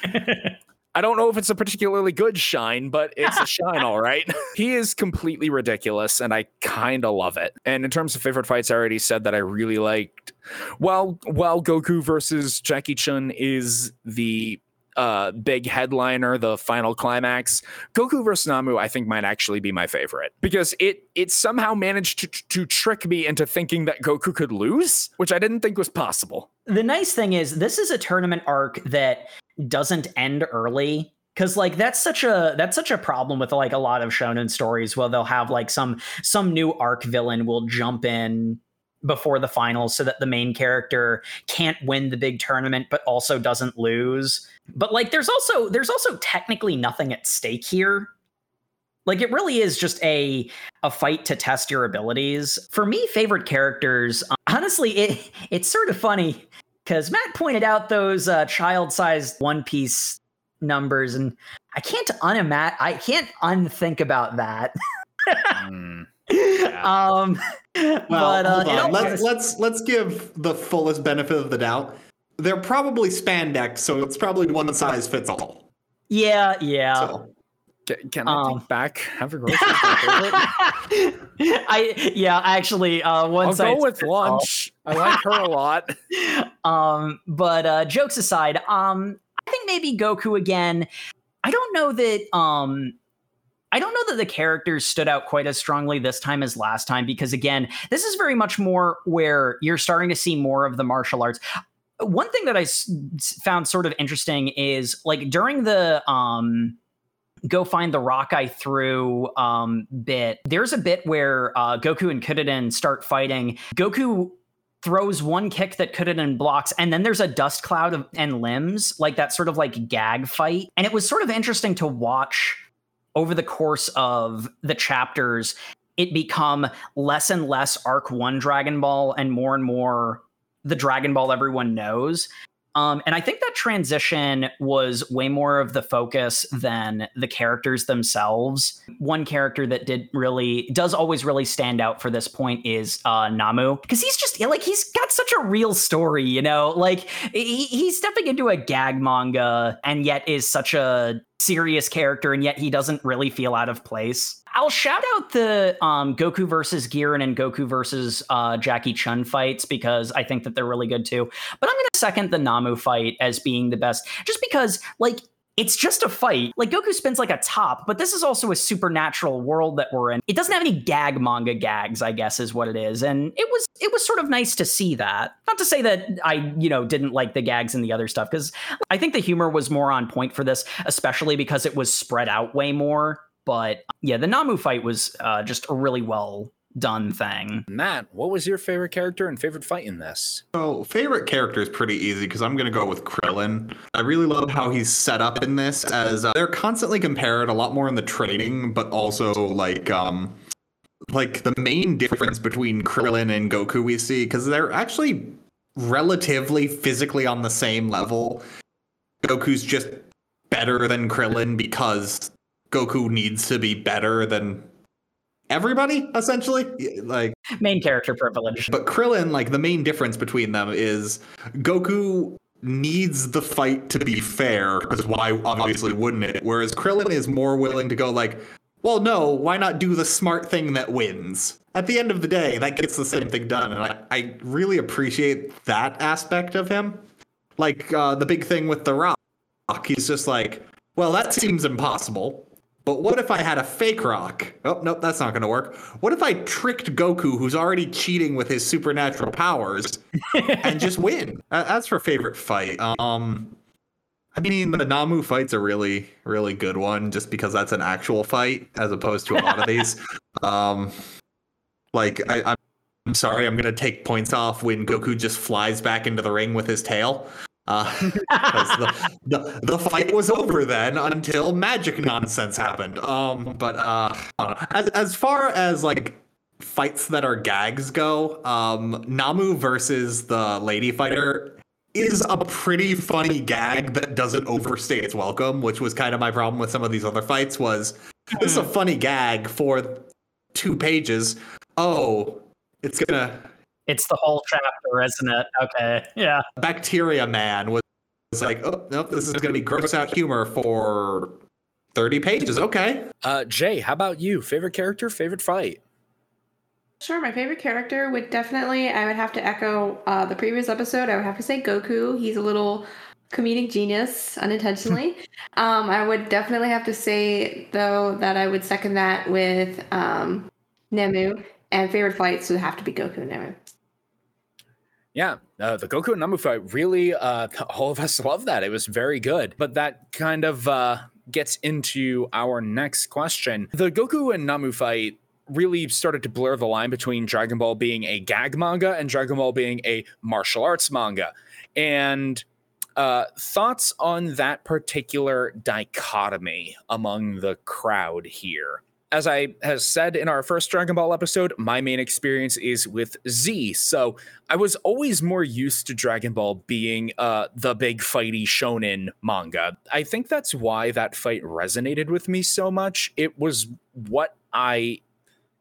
[SPEAKER 1] I don't know if it's a particularly good shine, but it's a shine, all right. (laughs) he is completely ridiculous, and I kind of love it. And in terms of favorite fights, I already said that I really liked. While while Goku versus Jackie Chun is the uh, big headliner, the final climax. Goku versus Namu, I think, might actually be my favorite because it it somehow managed to to trick me into thinking that Goku could lose, which I didn't think was possible.
[SPEAKER 2] The nice thing is, this is a tournament arc that doesn't end early because like that's such a that's such a problem with like a lot of shonen stories where they'll have like some some new arc villain will jump in before the finals so that the main character can't win the big tournament but also doesn't lose but like there's also there's also technically nothing at stake here Like it really is just a a fight to test your abilities. For me, favorite characters, honestly, it it's sort of funny because Matt pointed out those uh, child-sized One Piece numbers, and I can't unimagine, I can't unthink about that. mm, (laughs) yeah. Um,
[SPEAKER 5] well, but, uh, hold on. Let's let's let's give the fullest benefit of the doubt. They're probably spandex, so it's probably one size fits all.
[SPEAKER 2] Yeah, yeah. So.
[SPEAKER 1] Can, can I um, take back Have a grocery (laughs)
[SPEAKER 2] I yeah, actually, uh, one.
[SPEAKER 1] I'll go with lunch. I like her a lot. (laughs) (laughs)
[SPEAKER 2] Um, but uh, jokes aside, um, I think maybe Goku again. I don't know that. Um, I don't know that the characters stood out quite as strongly this time as last time because again, this is very much more where you're starting to see more of the martial arts one thing that I s- found sort of interesting is like during the um go find the rock I threw um, bit. There's a bit where uh, Goku and Kuririn start fighting. Goku throws one kick that Kuririn blocks, and then there's a dust cloud of, and limbs, like that sort of like gag fight. And it was sort of interesting to watch over the course of the chapters. It become less and less Arc One Dragon Ball, and more and more the Dragon Ball everyone knows. Um, and I think that transition was way more of the focus than the characters themselves. One character that did really does always really stand out for this point is uh, Namu because he's just like he's got such a real story, you know. Like he, he's stepping into a gag manga and yet is such a serious character, and yet he doesn't really feel out of place. I'll shout out the um, Goku versus Giran and Goku versus uh, Jackie Chun fights because I think that they're really good too. But I'm going to second the Namu fight as being the best, just because like it's just a fight. Like Goku spins like a top, but this is also a supernatural world that we're in. It doesn't have any gag manga gags, I guess is what it is. And it was it was sort of nice to see that. Not to say that I, you know, didn't like the gags and the other stuff cuz I think the humor was more on point for this, especially because it was spread out way more but yeah, the Namu fight was uh, just a really well done thing.
[SPEAKER 1] Matt, what was your favorite character and favorite fight in this?
[SPEAKER 5] So, favorite character is pretty easy because I'm going to go with Krillin. I really love how he's set up in this as uh, they're constantly compared a lot more in the training, but also like um like the main difference between Krillin and Goku we see because they're actually relatively physically on the same level. Goku's just better than Krillin because Goku needs to be better than everybody essentially? Like
[SPEAKER 2] main character privilege.
[SPEAKER 5] but krillin like the main difference between them is goku needs the fight to be fair because why obviously wouldn't it? Whereas krillin is more willing to go like well no why not do the smart thing that wins? At the end of the day that gets the same thing done and i, I really appreciate that aspect of him. Like uh, the big thing with the rock he's just like well that seems impossible but what if I had a fake rock? Oh, nope, that's not going to work. What if I tricked Goku, who's already cheating with his supernatural powers, and (laughs) just win? That's for favorite fight. Um, I mean, the Namu fight's a really, really good one, just because that's an actual fight as opposed to a lot of (laughs) these. Um, like I, I'm sorry, I'm gonna take points off when Goku just flies back into the ring with his tail. Uh, (laughs) the, the, the fight was over then until magic nonsense happened. Um, but uh, as as far as like fights that are gags go, um, Namu versus the lady fighter is a pretty funny gag that doesn't overstay its welcome, which was kind of my problem with some of these other fights. Was this is a funny gag for two pages? Oh, it's gonna
[SPEAKER 2] it's the whole chapter, isn't it? Okay. Yeah.
[SPEAKER 5] Bacteria Man was, was like, oh, nope, this is going to be gross out humor for 30 pages. Okay.
[SPEAKER 1] Uh, Jay, how about you? Favorite character, favorite fight?
[SPEAKER 4] Sure, my favorite character would definitely, I would have to echo uh, the previous episode. I would have to say Goku. He's a little comedic genius unintentionally. (laughs) um, I would definitely have to say, though, that I would second that with um, Nemu. And favorite fights would have to be Goku and Nemu.
[SPEAKER 1] Yeah, uh, the Goku and Namu fight really, uh, (laughs) all of us love that. It was very good. But that kind of uh, gets into our next question. The Goku and Namu fight really started to blur the line between Dragon Ball being a gag manga and Dragon Ball being a martial arts manga. And uh, thoughts on that particular dichotomy among the crowd here? As I has said in our first Dragon Ball episode, my main experience is with Z. So I was always more used to Dragon Ball being uh, the big fighty shonen manga. I think that's why that fight resonated with me so much. It was what I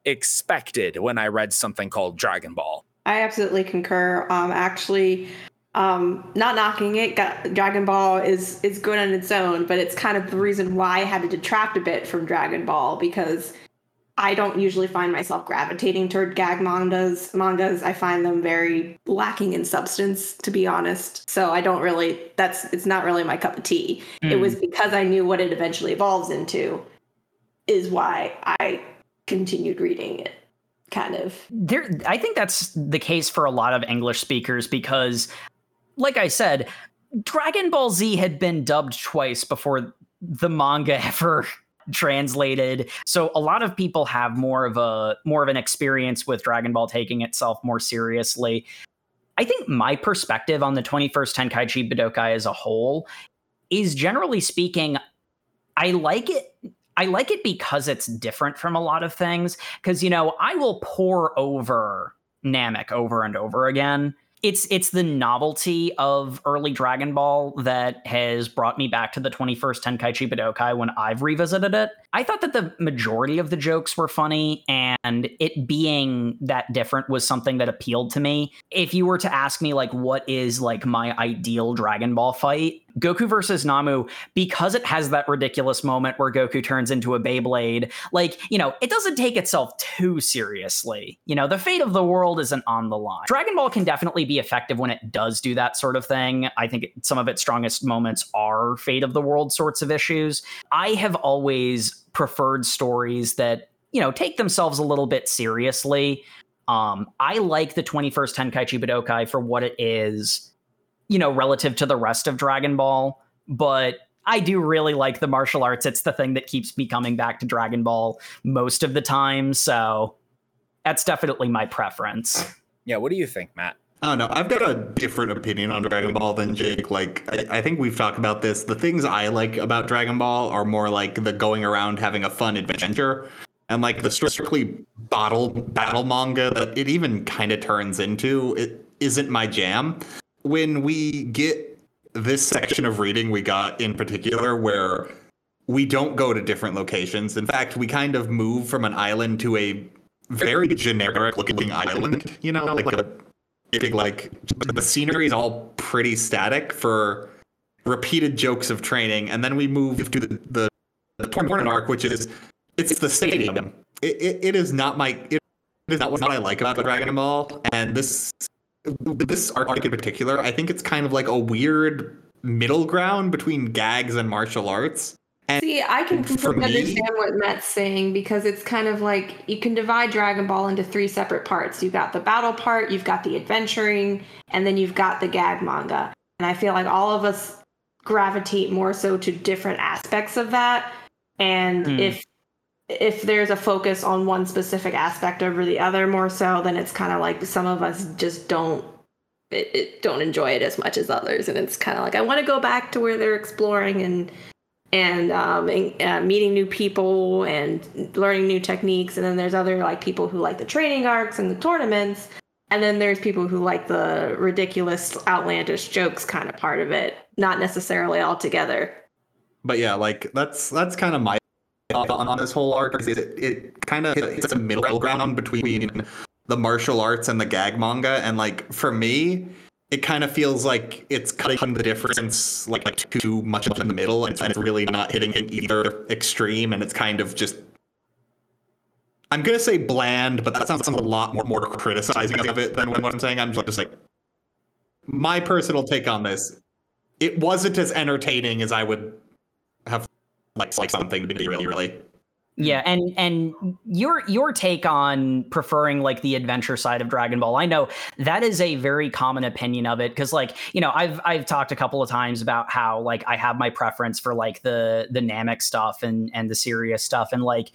[SPEAKER 1] expected when I read something called Dragon Ball.
[SPEAKER 4] I absolutely concur. Um, actually, um, not knocking it. Dragon Ball is is good on its own, but it's kind of the reason why I had to detract a bit from Dragon Ball because I don't usually find myself gravitating toward gag mangas. Mangas, I find them very lacking in substance, to be honest. So I don't really. That's it's not really my cup of tea. Mm. It was hmm. because I knew what it eventually evolves into, is why I continued reading it. Kind of.
[SPEAKER 2] There, I think that's the case for a lot of English speakers because like I said, Dragon Ball Z had been dubbed twice before the manga (laughs) ever translated. So a lot of people have more of a more of an experience with Dragon Ball taking itself more seriously. I think my perspective on the 21st Tenkaichi Budokai as a whole is generally speaking I like it I like it because it's different from a lot of things cuz you know, I will pour over Namek over and over again it's it's the novelty of early Dragon Ball that has brought me back to the 21st Tenkaichi Budokai when I've revisited it. I thought that the majority of the jokes were funny and it being that different was something that appealed to me. If you were to ask me like what is like my ideal Dragon Ball fight, Goku versus Namu, because it has that ridiculous moment where Goku turns into a Beyblade, like, you know, it doesn't take itself too seriously. You know, the fate of the world isn't on the line. Dragon Ball can definitely be effective when it does do that sort of thing. I think some of its strongest moments are fate of the world sorts of issues. I have always preferred stories that, you know, take themselves a little bit seriously. Um, I like the 21st Tenkaichi Budokai for what it is you know, relative to the rest of Dragon Ball. But I do really like the martial arts. It's the thing that keeps me coming back to Dragon Ball most of the time. So that's definitely my preference.
[SPEAKER 1] Yeah. What do you think, Matt?
[SPEAKER 5] I don't know. I've got a different opinion on Dragon Ball than Jake. Like, I, I, think we've talked about this. The things I like about Dragon Ball are more like the going around having a fun adventure, and like the strictly battle battle manga that it even kind of turns into. It isn't my jam when we get this section of reading we got in particular where we don't go to different locations. In fact, we kind of move from an island to a very generic looking island, you know, like, like a big like the scenery is all pretty static for repeated jokes of training and then we move to the the, the tournament arc which is it's the stadium. It, it, it is not my it is not what I like about the Dragon Ball and this this arc in particular, I think it's kind of like a weird middle ground between gags and martial arts. And
[SPEAKER 4] See, I can completely understand what Matt's saying because it's kind of like you can divide Dragon Ball into three separate parts. You've got the battle part, you've got the adventuring, and then you've got the gag manga. And I feel like all of us gravitate more so to different aspects of that. And mm. if if there's a focus on one specific aspect over the other more so, then it's kind of like some of us just don't it, it, don't enjoy it as much as others, and it's kind of like I want to go back to where they're exploring and and, um, and uh, meeting new people and learning new techniques. And then there's other like people who like the training arcs and the tournaments, and then there's people who like the ridiculous, outlandish jokes kind of part of it, not necessarily all together.
[SPEAKER 5] But yeah, like that's that's kind of my on, on this whole arc is it, it kind of hits a middle ground between the martial arts and the gag manga and like for me it kind of feels like it's cutting the difference like, like too much in the middle and it's really not hitting either extreme and it's kind of just I'm gonna say bland, but that sounds a lot more more criticizing of it than what I'm saying. I'm just like my personal take on this. It wasn't as entertaining as I would have like like something to be really really.
[SPEAKER 2] Yeah, and and your your take on preferring like the adventure side of Dragon Ball, I know that is a very common opinion of it because like you know I've I've talked a couple of times about how like I have my preference for like the the Namek stuff and and the serious stuff and like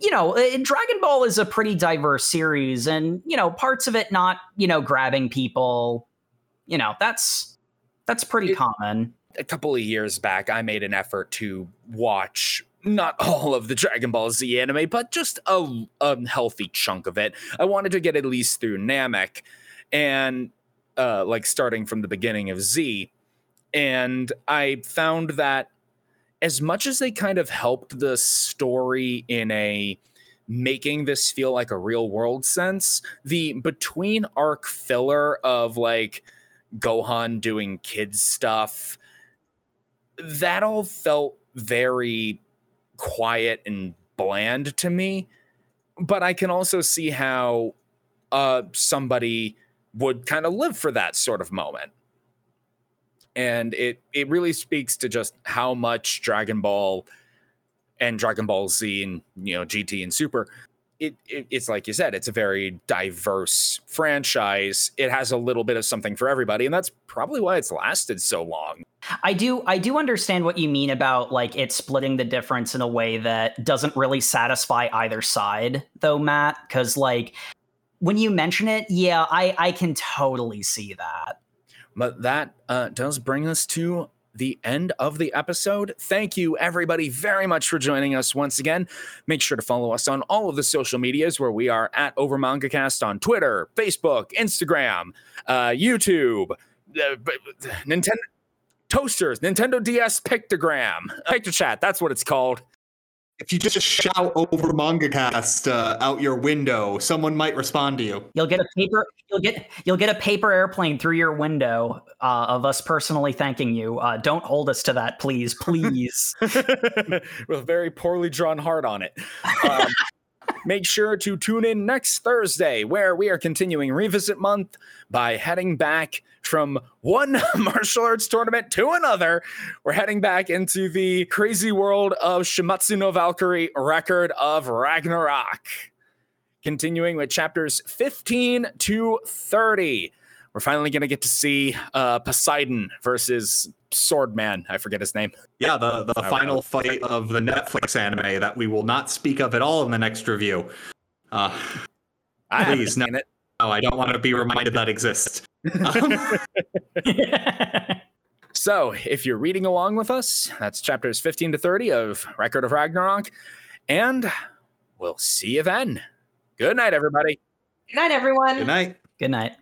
[SPEAKER 2] you know uh, Dragon Ball is a pretty diverse series and you know parts of it not you know grabbing people, you know that's that's pretty it, common
[SPEAKER 1] a couple of years back, I made an effort to watch not (laughs) all of the Dragon Ball Z anime, but just a, healthy chunk of it. I wanted to get at least through Namek and uh, like starting from the beginning of Z. And I found that as much as they kind of helped the story in a making this feel like a real world sense, the between arc filler of like Gohan doing kids stuff, that all felt very quiet and bland to me. But I can also see how uh, somebody would kind of live for that sort of moment. And it it really speaks to just how much Dragon Ball and Dragon Ball Z and you know GT and Super it, it, it's like you said it's a very diverse franchise it has a little bit of something for everybody and that's probably why it's lasted so long
[SPEAKER 2] i do i do understand what you mean about like it splitting the difference in a way that doesn't really satisfy either side though matt because like when you mention it yeah i i can totally see that
[SPEAKER 1] but that uh, does bring us to the end of the episode. Thank you, everybody, very much for joining us once again. Make sure to follow us on all of the social medias where we are at Over MangaCast on Twitter, Facebook, Instagram, uh, YouTube, uh, Nintendo. Toasters, Nintendo DS Pictogram, Picture Chat, that's what it's called.
[SPEAKER 5] If you just shout over MangaCast uh, out your window, someone might respond to you.
[SPEAKER 2] You'll get a paper. You'll get you'll get a paper airplane through your window uh, of us personally thanking you. Uh, don't hold us to that, please, please. (laughs)
[SPEAKER 1] With a very poorly drawn heart on it. Um, (laughs) make sure to tune in next Thursday, where we are continuing Revisit Month by heading back from one (laughs) martial arts tournament to another. We're heading back into the crazy world of Shuumatsu no Valkyrie Record of Ragnarok. Continuing with chapters 15 to 30. We're finally going to get to see uh, Poseidon versus Swordman. I forget his name.
[SPEAKER 5] Yeah, the, the final fight of the Netflix anime that we will not speak of at all in the next review. Uh, please, no. It. Oh, I don't want to be reminded that exists. Um, (laughs)
[SPEAKER 1] so, if you're reading along with us, that's chapters 15 to 30 of Record of Ragnarok. And we'll see you then. Good night, everybody.
[SPEAKER 4] Good night, everyone.
[SPEAKER 5] Good night.
[SPEAKER 2] Good night.